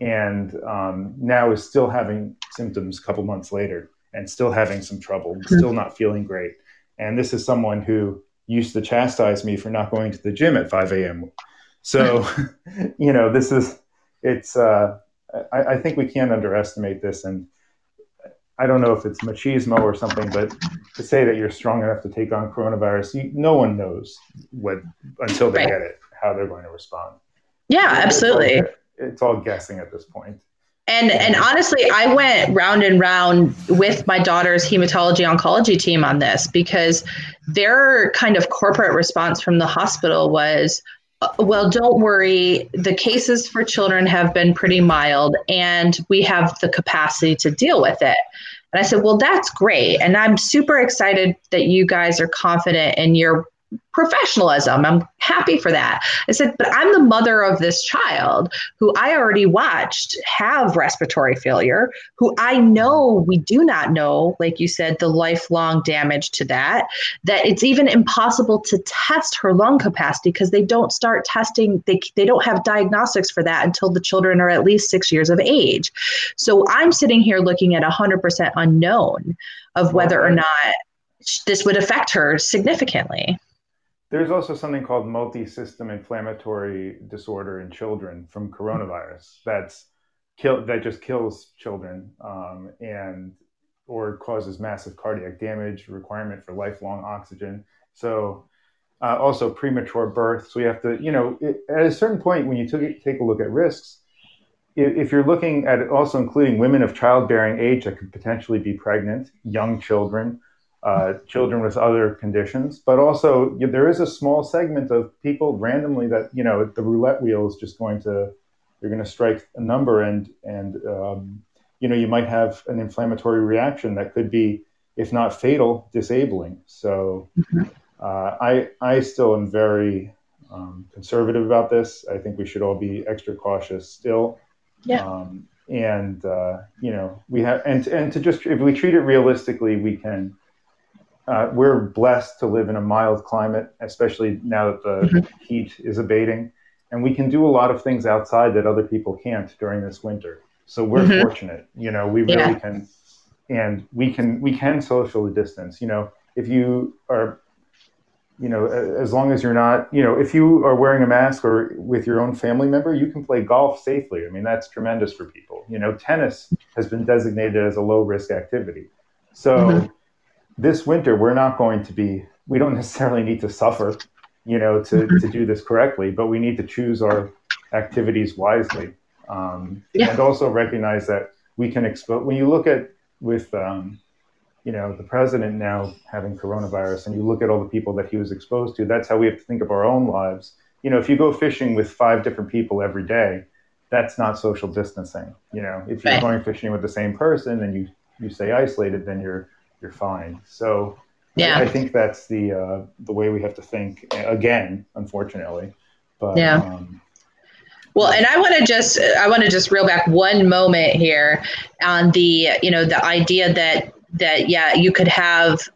and um, now is still having symptoms a couple months later, and still having some trouble, mm-hmm. still not feeling great. And this is someone who used to chastise me for not going to the gym at 5 a.m. So, you know, this is it's. Uh, I, I think we can't underestimate this, and I don't know if it's machismo or something, but to say that you're strong enough to take on coronavirus, you, no one knows what until they right. get it how they're going to respond. Yeah, it's absolutely. All, it's all guessing at this point. And and honestly, I went round and round with my daughter's hematology oncology team on this because their kind of corporate response from the hospital was, Uh, well, don't worry. The cases for children have been pretty mild, and we have the capacity to deal with it. And I said, well, that's great. And I'm super excited that you guys are confident in your professionalism. I'm happy for that. I said, but I'm the mother of this child who I already watched have respiratory failure, who I know we do not know, like you said, the lifelong damage to that, that it's even impossible to test her lung capacity because they don't start testing, they, they don't have diagnostics for that until the children are at least six years of age. So I'm sitting here looking at 100% unknown of whether or not this would affect her significantly. There's also something called multi-system inflammatory disorder in children from coronavirus. That's kill that just kills children um, and or causes massive cardiac damage, requirement for lifelong oxygen. So uh, also premature birth. So you have to, you know, it, at a certain point when you took, take a look at risks, if, if you're looking at also including women of childbearing age that could potentially be pregnant, young children, uh, children with other conditions, but also you know, there is a small segment of people randomly that you know the roulette wheel is just going to you're going to strike a number and and um, you know you might have an inflammatory reaction that could be if not fatal disabling. So mm-hmm. uh, I I still am very um, conservative about this. I think we should all be extra cautious still. Yeah. Um, and uh, you know we have and and to just if we treat it realistically, we can uh, we're blessed to live in a mild climate, especially now that the mm-hmm. heat is abating, and we can do a lot of things outside that other people can't during this winter. So we're mm-hmm. fortunate, you know, we really yeah. can, and we can we can socially distance. You know, if you are, you know, as long as you're not, you know, if you are wearing a mask or with your own family member, you can play golf safely. I mean, that's tremendous for people. You know, tennis has been designated as a low risk activity, so. Mm-hmm this winter we're not going to be we don't necessarily need to suffer you know to, to do this correctly but we need to choose our activities wisely um, yeah. and also recognize that we can expose when you look at with um, you know the president now having coronavirus and you look at all the people that he was exposed to that's how we have to think of our own lives you know if you go fishing with five different people every day that's not social distancing you know if you're right. going fishing with the same person and you you stay isolated then you're you're fine. So yeah, I think that's the uh, the way we have to think again, unfortunately. But yeah. Um, well, and I want to just I want to just reel back one moment here on the you know the idea that that yeah you could have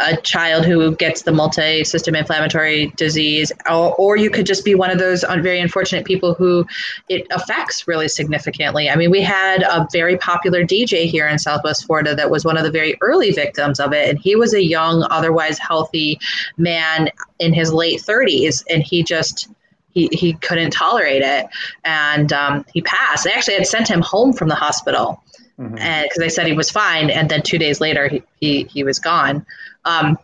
a child who gets the multi-system inflammatory disease or, or, you could just be one of those very unfortunate people who it affects really significantly. I mean we had a very popular dj here in southwest florida that was one of the very early victims of it and he was a young otherwise healthy man in his late 30s and he just he, he couldn't tolerate it. And um, he passed. They actually had sent him home from the hospital mm-hmm. because they said he was fine and then two days later he, he, he was gone um,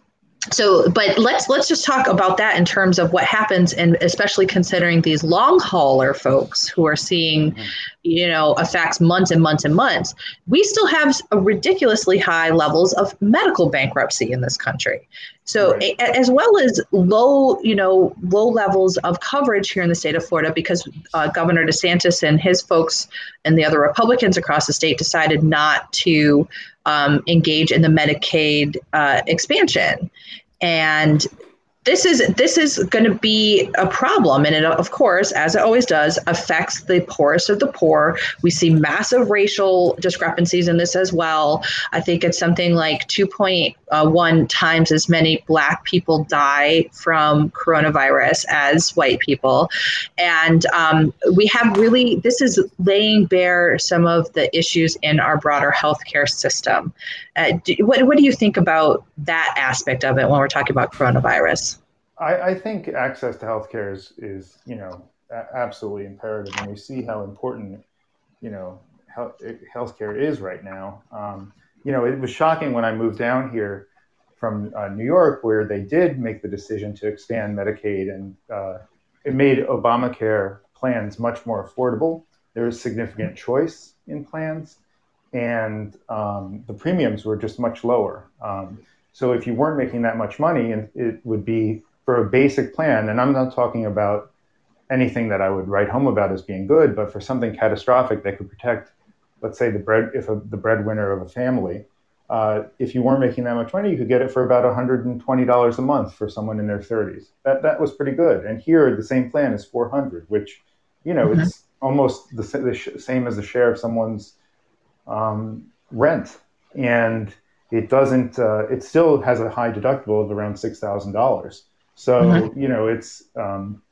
so but let's let's just talk about that in terms of what happens and especially considering these long hauler folks who are seeing mm-hmm. you know effects months and months and months we still have ridiculously high levels of medical bankruptcy in this country so right. a, as well as low you know low levels of coverage here in the state of florida because uh, governor desantis and his folks and the other republicans across the state decided not to um, engage in the Medicaid uh, expansion. And this is this is going to be a problem and it of course as it always does affects the poorest of the poor. We see massive racial discrepancies in this as well. I think it's something like 2.1 times as many black people die from coronavirus as white people. And um, we have really this is laying bare some of the issues in our broader healthcare system uh, do, what, what do you think about that aspect of it when we're talking about coronavirus I, I think access to healthcare is, is, you know, absolutely imperative, and we see how important you know health, healthcare is right now. Um, you know, it was shocking when I moved down here from uh, New York, where they did make the decision to expand Medicaid, and uh, it made Obamacare plans much more affordable. There is significant choice in plans, and um, the premiums were just much lower. Um, so if you weren't making that much money, and it would be for a basic plan, and I'm not talking about anything that I would write home about as being good, but for something catastrophic that could protect, let's say, the bread if a, the breadwinner of a family, uh, if you weren't making that much money, you could get it for about $120 a month for someone in their 30s. That that was pretty good. And here, the same plan is 400, which, you know, mm-hmm. it's almost the, the, same as the share of someone's um, rent, and it doesn't. Uh, it still has a high deductible of around six thousand dollars. So mm-hmm. you know, it's um,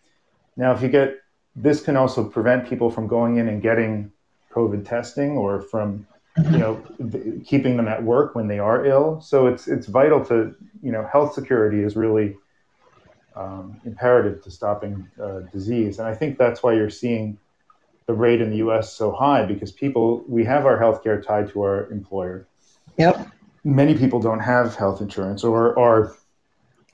now if you get this can also prevent people from going in and getting COVID testing or from you know th- keeping them at work when they are ill. So it's it's vital to you know health security is really um, imperative to stopping uh, disease, and I think that's why you're seeing the rate in the U.S. so high because people we have our health care tied to our employer. Yep. Many people don't have health insurance or are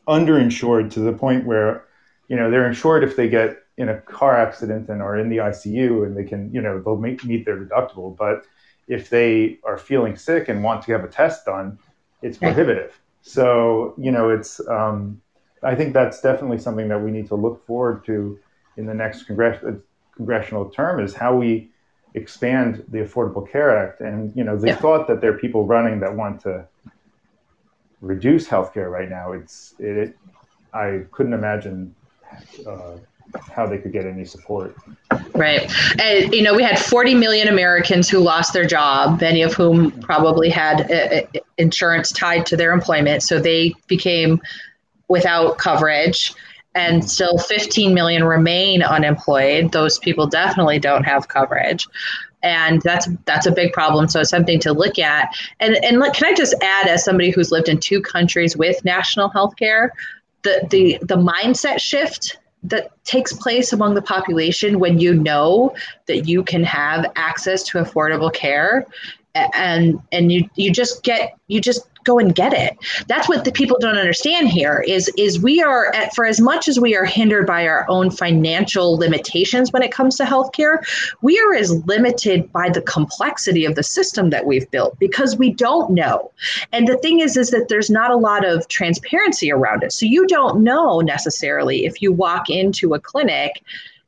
underinsured to the point where you know they're insured if they get in a car accident and are in the ICU and they can you know they'll meet, meet their deductible, but if they are feeling sick and want to have a test done, it's prohibitive. So you know it's um, I think that's definitely something that we need to look forward to in the next congress congressional term is how we expand the Affordable Care Act. And you know, the yeah. thought that there are people running that want to reduce healthcare right now, it's it. I couldn't imagine uh, how they could get any support. Right. And, you know, we had 40 million Americans who lost their job, many of whom probably had uh, uh insurance tied to their employment. So they became without coverage and still 15 million remain unemployed those people definitely don't have coverage. And that's that's a big problem. So it's something to look at. And and look, can i just add as somebody who's lived in two countries with national health care the the the mindset shift that takes place among the population when you know that you can have access to affordable care and and you you just get you just go and get it. That's what the people don't understand here is is we are at, for as much as we are hindered by our own financial limitations when it comes to healthcare, we are as limited by the complexity of the system that we've built because we don't know. And the thing is is that there's not a lot of transparency around it. So you don't know necessarily if you walk into a clinic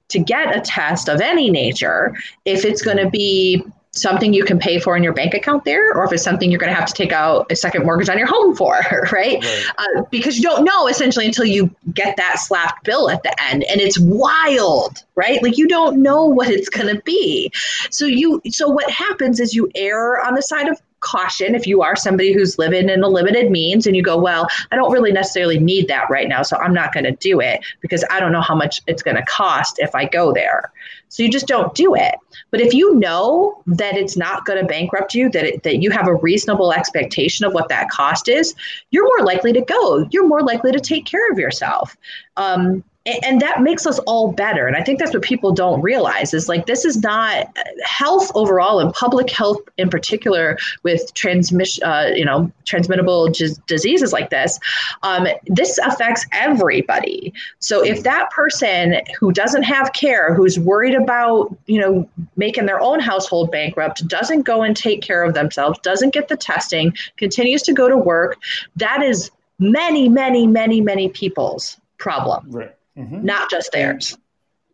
to get a test of any nature if it's going to be something you can pay for in your bank account there, or if it's something you're going to have to take out a second mortgage on your home for, right? right. Uh, because you don't know essentially until you get that slapped bill at the end, and it's wild, right? Like you don't know what it's going to be. So you, so what happens is you err on the side of caution if you are somebody who's living in a limited means and you go well i don't really necessarily need that right now so i'm not going to do it because i don't know how much it's going to cost if i go there so you just don't do it but if you know that it's not going to bankrupt you, that it, that you have a reasonable expectation of what that cost is, you're more likely to go. You're more likely to take care of yourself. Um, and that makes us all better. And i think that's what people don't realize is like this is not health overall and public health in particular with transmission uh, you know transmittable diseases like this um, this affects everybody. So if that person who doesn't have care who's worried about you know making their own household bankrupt doesn't go and take care of themselves doesn't get the testing continues to go to work that is many many many many people's problem. Right mm-hmm. not just theirs.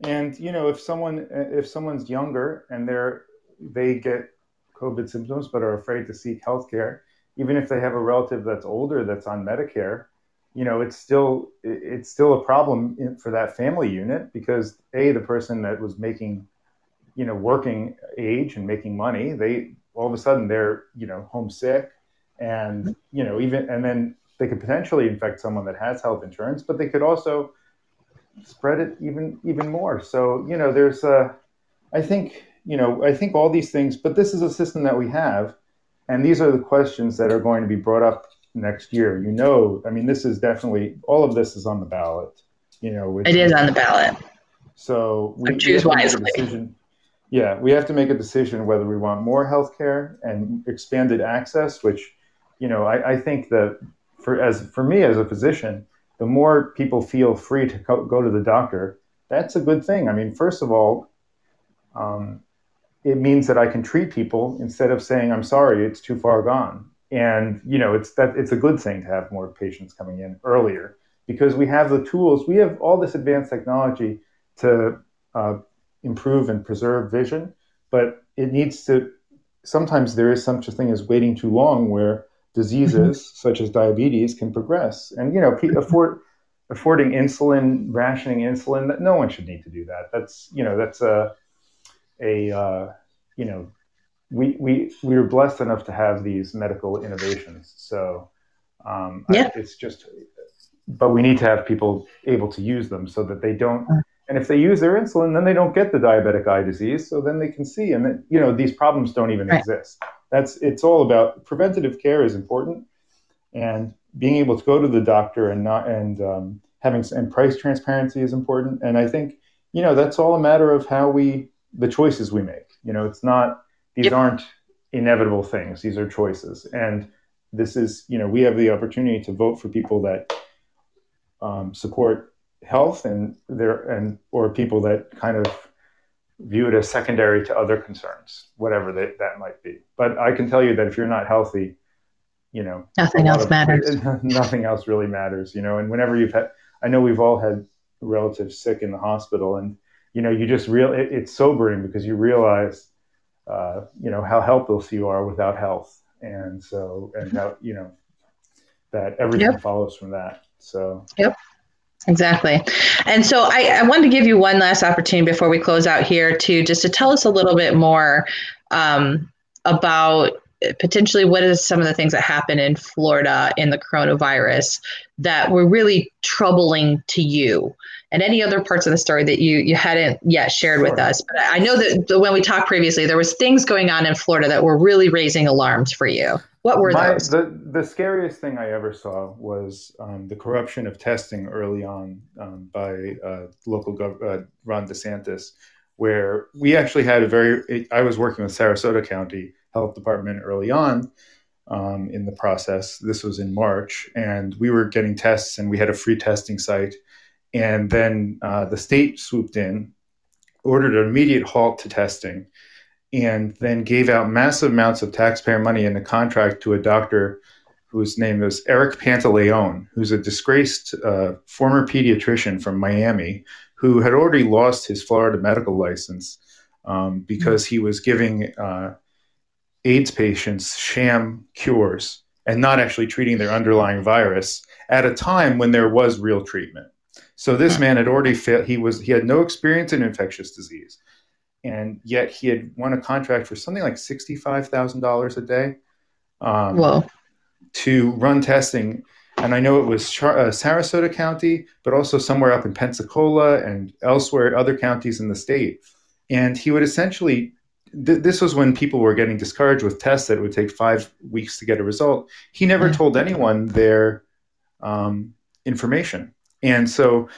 And, and you know, if someone if someone's younger and they're they get COVID symptoms but are afraid to seek health care, even if they have a relative that's older that's on Medicare, you know, it's still it's still a problem in, for that family unit because a the person that was making, you know, working age and making money, they all of a sudden they're you know homesick, and you know even and then they could potentially infect someone that has health insurance, but they could also spread it even even more. So you know, there's a, I think you know, I think all these things, but this is a system that we have, and these are the questions that are going to be brought up next year. You know, I mean, this is definitely all of this is on the ballot. You know, it is on the ballot. So we, choose wisely. Yeah, we have to make a decision whether we want more healthcare and expanded access, which, you know, I, I think that for as for me as a physician, the more people feel free to co- go to the doctor, that's a good thing. I mean, first of all, um, it means that I can treat people instead of saying, "I'm sorry, it's too far gone." And you know, it's that it's a good thing to have more patients coming in earlier because we have the tools. We have all this advanced technology to uh, improve and preserve vision, but it needs to. Sometimes there is such a thing as waiting too long, where diseases mm-hmm. such as diabetes can progress. And you know, afford, affording insulin, rationing insulin, that no one should need to do that. That's you know, that's a a uh, you know, we we we were blessed enough to have these medical innovations. So um, yeah. I, it's just, but we need to have people able to use them so that they don't. Mm. And if they use their insulin, then they don't get the diabetic eye disease. So then they can see, and then, you know these problems don't even right. exist that's it's all about preventative care is important, and being able to go to the doctor and not and um, having and price transparency is important. And I think you know that's all a matter of how we the choices we make. You know, it's not these yep. aren't inevitable things; these are choices, and this is you know we have the opportunity to vote for people that um, support health and there and or people that kind of view it as secondary to other concerns, whatever they, that might be. But I can tell you that if you're not healthy, you know, nothing else of, matters. Nothing else really matters, you know. And whenever you've had, I know we've all had relatives sick in the hospital, and you know, you just real it, it's sobering because you realize, uh, you know, how helpless you are without health, and so and how you know that everything yep. follows from that. So yep. Exactly. And so I, I wanted to give you one last opportunity before we close out here to just to tell us a little bit more um, about potentially what is some of the things that happened in Florida in the coronavirus that were really troubling to you and any other parts of the story that you you hadn't yet shared sure. with us but I know that when we talked previously there was things going on in Florida that were really raising alarms for you. What were My, those? The, the scariest thing I ever saw was um, the corruption of testing early on um, by uh, local gov- uh, Ron DeSantis, where we actually had a very, I was working with Sarasota County Health Department early on um, in the process. This was in March, and we were getting tests, and we had a free testing site. And then uh, the state swooped in, ordered an immediate halt to testing and then gave out massive amounts of taxpayer money in a contract to a doctor whose name is Eric Pantaleone, who's a disgraced uh, former pediatrician from Miami who had already lost his Florida medical license um, because he was giving uh, AIDS patients sham cures and not actually treating their underlying virus at a time when there was real treatment. So this man had already failed. He was he had no experience in infectious disease and yet he had won a contract for something like sixty-five thousand dollars a day um, to run testing. And I know it was Char- uh, Sarasota County, but also somewhere up in Pensacola and elsewhere, other counties in the state. And he would essentially, th- this was when people were getting discouraged with tests that would take five weeks to get a result. He never mm. told anyone their um, information. And so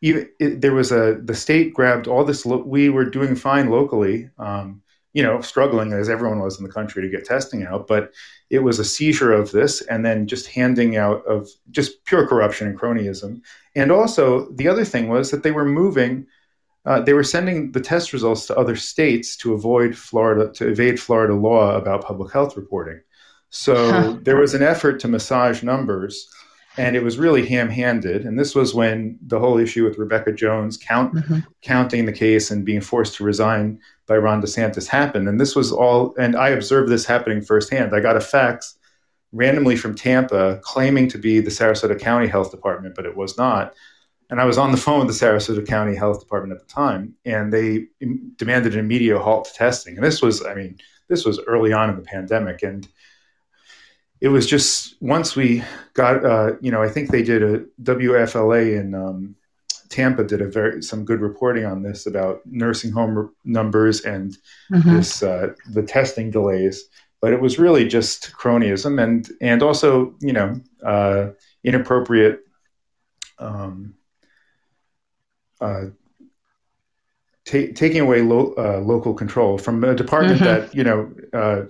even it, there was a the state grabbed all this. Lo- we were doing fine locally, um, you know, struggling as everyone was in the country to get testing out, but it was a seizure of this, and then just handing out of just pure corruption and cronyism. And also, the other thing was that they were moving. Uh, they were sending the test results to other states to avoid Florida to evade Florida law about public health reporting. So there was an effort to massage numbers and it was really ham-handed. And this was when the whole issue with Rebekah Jones count, mm-hmm. counting the case and being forced to resign by Ron DeSantis happened. And this was all, and I observed this happening firsthand. I got a fax randomly from Tampa claiming to be the Sarasota County Health Department, but it was not. And I was on the phone with the Sarasota County Health Department at the time, and they demanded an immediate halt to testing. And this was, I mean, this was early on in the pandemic. And it was just once we got, uh, you know, I think they did a WFLA in um, Tampa did a very some good reporting on this about nursing home numbers and mm-hmm. this uh, the testing delays. But it was really just cronyism and and also you know uh, inappropriate um, uh, ta- taking away lo- uh, local control from a department mm-hmm. that you know uh,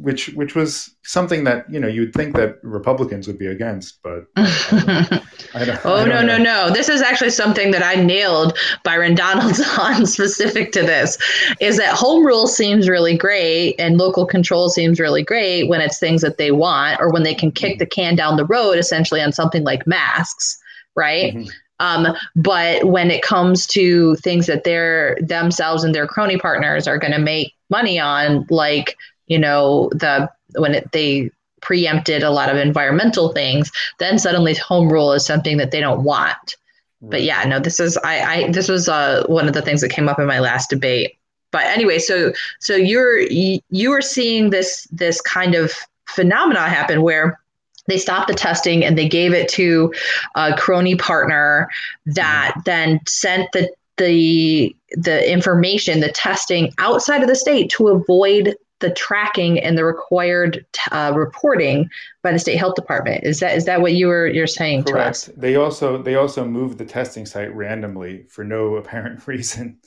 which which was something that you know you'd think that Republicans would be against, but I don't, oh no no no! This is actually something that I nailed Byron Donalds on specific to this. Is that home rule seems really great and local control seems really great when it's things that they want or when they can kick the can down the road, essentially on something like masks, right? Mm-hmm. Um, but when it comes to things that they're themselves and their crony partners are going to make money on, like you know the when it, they preempted a lot of environmental things, then suddenly home rule is something that they don't want. But yeah, no, this is I, I this was uh, one of the things that came up in my last debate. But anyway, so so you're you are seeing this this kind of phenomena happen where they stopped the testing and they gave it to a crony partner that mm-hmm. then sent the the the information the testing outside of the state to avoid the tracking and the required uh, reporting by the state health department. Is that is that what you were you're saying? Correct. They also they also moved the testing site randomly for no apparent reason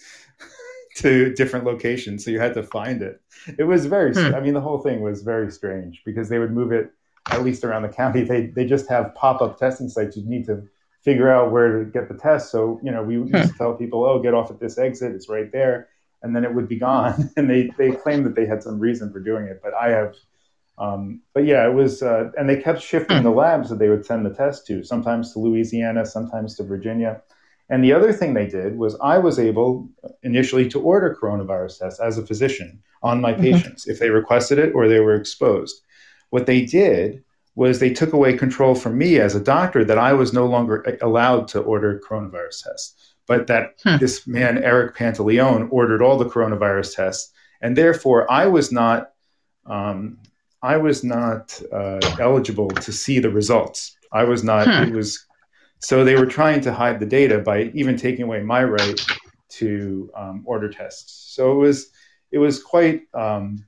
to different locations, so you had to find it. It was very. Hmm. I mean, the whole thing was very strange because they would move it at least around the county. They they just have pop up testing sites. You need to figure out where to get the test. So you know, we used hmm. to tell people, "Oh, get off at this exit. It's right there." And then it would be gone. And they they claimed that they had some reason for doing it, but I have. Um, but yeah, it was, uh, and they kept shifting the labs that they would send the test to, sometimes to Louisiana, sometimes to Virginia. And the other thing they did was I was able initially to order coronavirus tests as a physician on my mm-hmm. patients if they requested it or they were exposed. What they did was they took away control from me as a doctor that I was no longer allowed to order coronavirus tests but that hmm. this man, Eric Pantaleone, ordered all the coronavirus tests. And therefore, I was not. Um, I was not uh, eligible to see the results. I was not. Hmm. It was so they were trying to hide the data by even taking away my right to um, order tests. So it was it was quite um,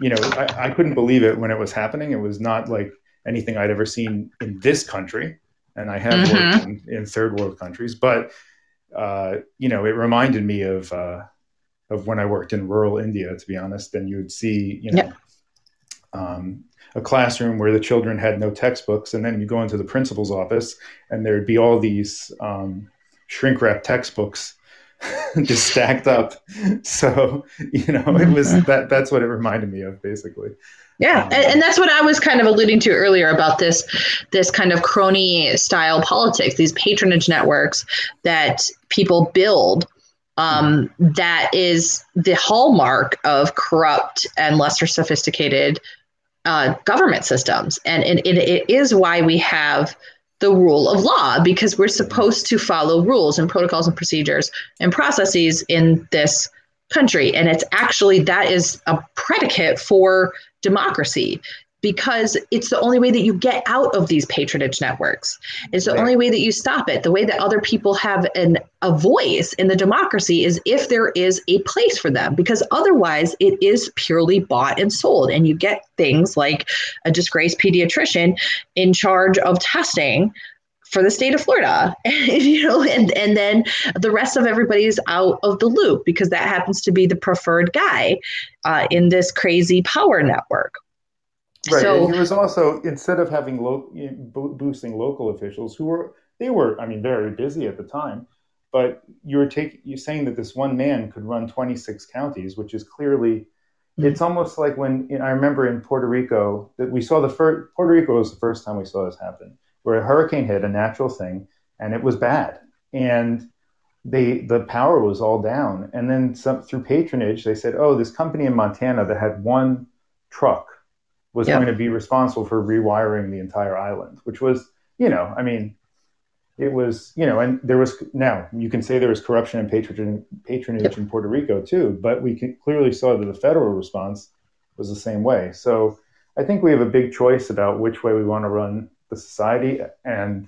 you know I, I, couldn't believe it when it was happening. It was not like anything I'd ever seen in this country, and I have mm-hmm. worked in, in, third world countries, but uh, you know, it reminded me of uh, of when I worked in rural India. To be honest, and you would see, you know, um, a classroom where the children had no textbooks, and then you go into the principal's office, and there'd be all these um, shrink wrap textbooks just stacked up. So you know, it was that. That's what it reminded me of, basically. Yeah, and, and, that's what I was kind of alluding to earlier about this this kind of crony style politics, these patronage networks that people build. Um, that is the hallmark of corrupt and lesser sophisticated uh, government systems, and, and it, it is why we have the rule of law because we're mm-hmm. supposed to follow rules and protocols and procedures and processes in this country, and it's actually that is a predicate for democracy because it's the only way that you get out of these patronage networks. It's the right. only way that you stop it. The way that other people have an, a voice in the democracy is if there is a place for them, because otherwise it is purely bought and sold. And you get things like a disgraced pediatrician in charge of testing for the state of Florida, you know, and, and then the rest of everybody's out of the loop because that happens to be the preferred guy uh, in this crazy power network. Right. So, and he was also instead of having lo- boosting local officials who were they were I mean very busy at the time, but you were taking you're saying that this one man could run 26 counties, which is clearly mm-hmm. it's almost like when you know, I remember in Puerto Rico that we saw the first Puerto Rico was the first time we saw this happen, where a hurricane hit, a natural thing, and it was bad, and they the power was all down, and then some, through patronage they said, oh, this company in Montana that had one truck was going to be responsible for rewiring the entire island, which was, you know, I mean, it was, you know, and there was now you can say there was corruption and patronage, patronage yep. in Puerto Rico too, but we clearly saw that the federal response was the same way. So I think we have a big choice about which way we want to run the society, and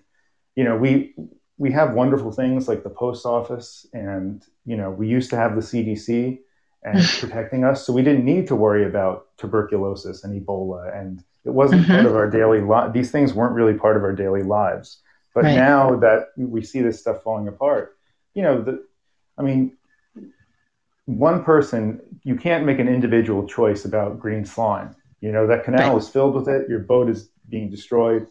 you know, we we have wonderful things like the post office, and you know, we used to have the CDC and protecting us. So we didn't need to worry about tuberculosis and Ebola. And it wasn't mm-hmm. part of our daily life. These things weren't really part of our daily lives. But right. now that we see this stuff falling apart, you know, the, I mean, one person, you can't make an individual choice about green slime. You know, that canal right. is filled with it, your boat is being destroyed.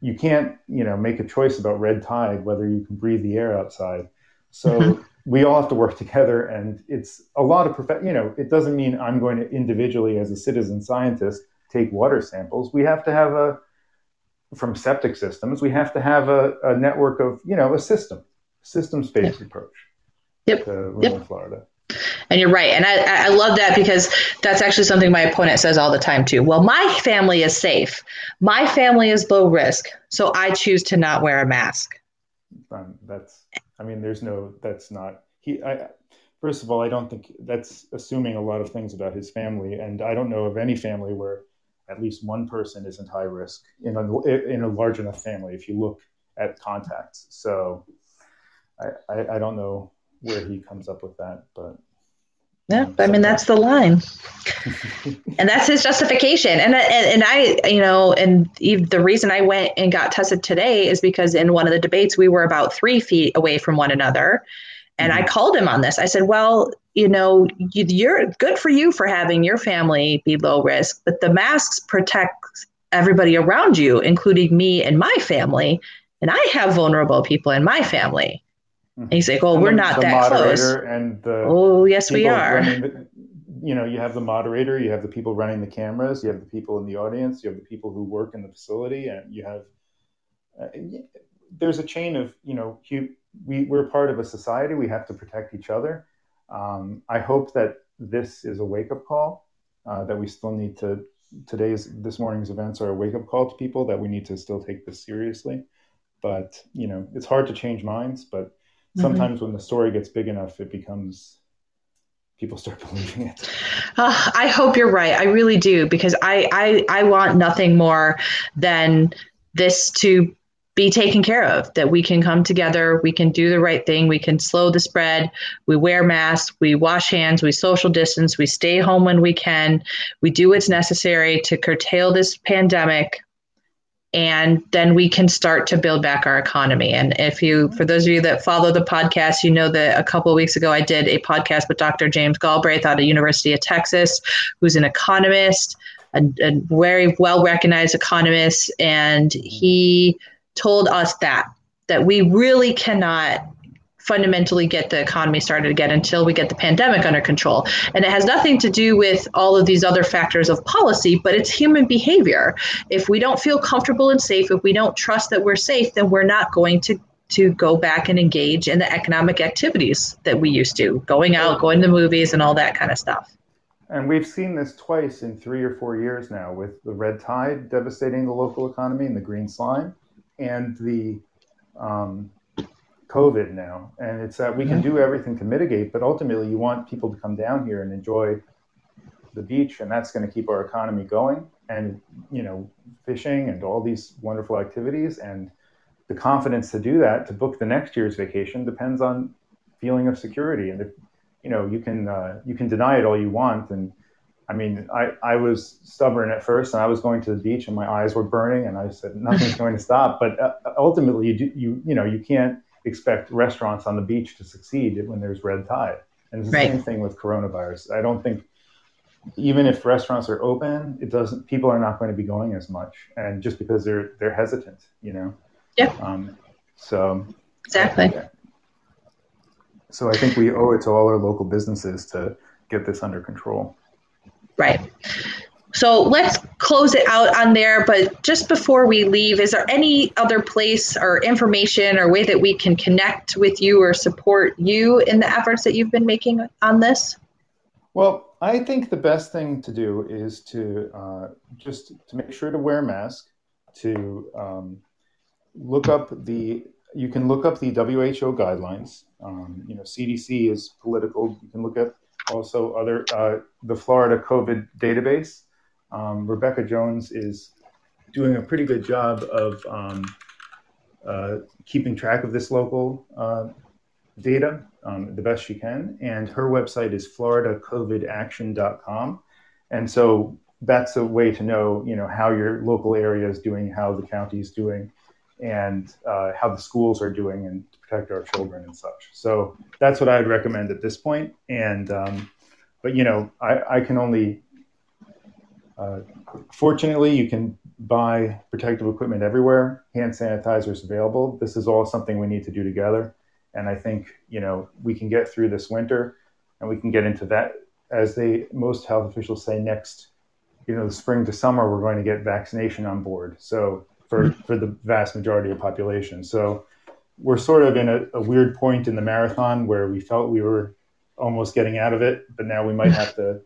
You can't, you know, make a choice about red tide, whether you can breathe the air outside. So. we all have to work together and it's a lot of prof- you know, it doesn't mean I'm going to individually as a citizen scientist take water samples. We have to have a from septic systems, we have to have a, a network of, you know, a system, systems based yep. approach yep. to yep. Florida. And you're right. And I, I love that because that's actually something my opponent says all the time too. Well, my family is safe. My family is low risk. So I choose to not wear a mask. Um, that's, I mean, there's no, that's not, he, I, first of all, I don't think that's assuming a lot of things about his family. And I don't know of any family where at least one person isn't high risk in a, in a large enough family if you look at contacts. So I, I, I don't know where he comes up with that, but yeah, I mean that's the line, and that's his justification. And, and and I, you know, and the reason I went and got tested today is because in one of the debates we were about three feet away from one another, and mm-hmm. I called him on this. I said, "Well, you know, you, are good for you for having your family be low risk, but the masks protect everybody around you, including me and my family, and I have vulnerable people in my family." And he's like, "Oh, and we're the, not the that close." And the oh, yes, we are. The, you know, you have the moderator, you have the people running the cameras, you have the people in the audience, you have the people who work in the facility, and you have. Uh, there's a chain of you know, we we're part of a society. We have to protect each other. Um, I hope that this is a wake up call. Uh, that we still need to. Today's this morning's events are a wake up call to people that we need to still take this seriously. But you know, it's hard to change minds, but Mm-hmm. Sometimes mm-hmm. when the story gets big enough, it becomes people start believing it. Uh, I hope you're right. I really do because I, I I want nothing more than this to be taken care of that we can come together we can do the right thing we can slow the spread we wear masks we wash hands we social distance we stay home when we can we do what's necessary to curtail this pandemic and then we can start to build back our economy. And if you, for those of you that follow the podcast, you know that a couple of weeks ago I did a podcast with Dr. James Galbraith out of University of Texas, who's an economist, a, a very well recognized economist, and he told us that that we really cannot fundamentally get the economy started again until we get the pandemic under control. And it has nothing to do with all of these other factors of policy, but it's human behavior. If we don't feel comfortable and safe, if we don't trust that we're safe, then we're not going to to go back and engage in the economic activities that we used to, going out, going to movies and all that kind of stuff. And we've seen this twice in three or four years now with the red tide devastating the local economy and the green slime and the um, COVID now, and it's that we can do everything to mitigate, but ultimately you want people to come down here and enjoy the beach, and that's going to keep our economy going. And you know, fishing and all these wonderful activities, and the confidence to do that to book the next year's vacation depends on feeling of security. And if you know, you can uh, you can deny it all you want, and I mean, I, I was stubborn at first, and I was going to the beach, and my eyes were burning, and I said nothing's going to stop. But uh, ultimately, you do, you you know you can't expect restaurants on the beach to succeed when there's red tide. And it's the right. same thing with coronavirus. I don't think even if restaurants are open, it doesn't. People are not going to be going as much, and just because they're they're hesitant, you know. Yeah. Um, so. Exactly. so I think we owe it to all our local businesses to get this under control. Right. So let's close it out on there. But just before we leave, is there any other place or information or way that we can connect with you or support you in the efforts that you've been making on this? Well, I think the best thing to do is to uh, just to make sure to wear a mask, to um, look up the you can look up the WHO guidelines. Um, you know, CDC is political. You can look at also other uh, the Florida COVID database um, Rebekah Jones is doing a pretty good job of um, uh, keeping track of this local uh, data um, the best she can. And her website is floridacovidaction.com. And so that's a way to know, you know, how your local area is doing, how the county is doing. and uh, how the schools are doing and to protect our children and such. So that's what I'd recommend at this point. And um, but you know, I, I can only uh, fortunately you can buy protective equipment everywhere. Hand sanitizers available. This is all something we need to do together. And I think you know we can get through this winter, and we can get into that as they most health officials say next you know the spring to summer we're going to get vaccination on board so for for the vast majority of population so we're sort of in a, a, weird point in the marathon where we felt we were almost getting out of it but now we might have to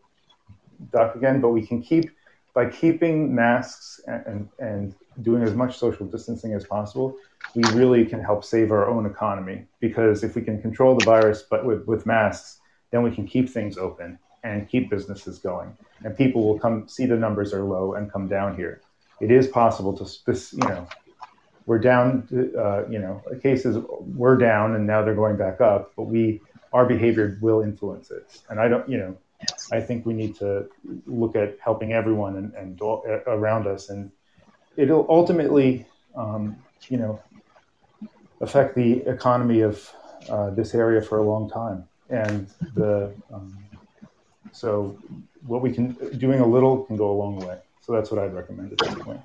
duck again but we can keep by keeping masks and, and, doing as much social distancing as possible we really can help save our own economy because if we can control the virus but with, with masks then we can keep things open and keep businesses going. And people will come see the numbers are low and come down here. It is possible to, you know, we're down, to, uh, you know, cases we're down and now they're going back up, but we, our behavior will influence it. And I don't, you know, I think we need to look at helping everyone and, and around us. And it'll ultimately, um, you know, affect the economy of uh, this area for a long time. And the, um, so what we can doing a little can go a long way. So that's what I'd recommend at this point.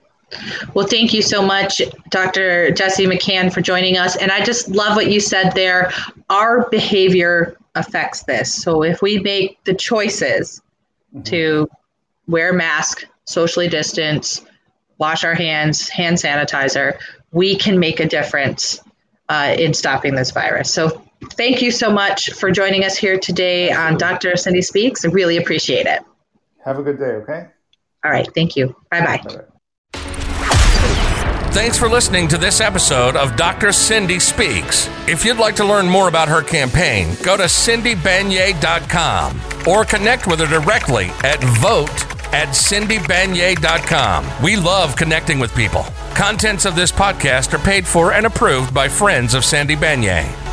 Well, thank you so much, Dr. Jesse McCann, for joining us. And I just love what you said there. Our behavior affects this. So if we make the choices mm-hmm. to wear a mask, socially distance, wash our hands, hand sanitizer, we can make a difference uh, in stopping this virus. So thank you so much for joining us here today on Dr. Cindy Speaks. I really appreciate it. Have a good day, okay? All right. Thank you. Bye bye. Thanks for listening to this episode of Dr. Cindy Speaks. If you'd like to learn more about her campaign, go to cindybanyai.com or connect with her directly at vote at cindybanyai.com. We love connecting with people. Contents of this podcast are paid for and approved by friends of Cindy Banyai.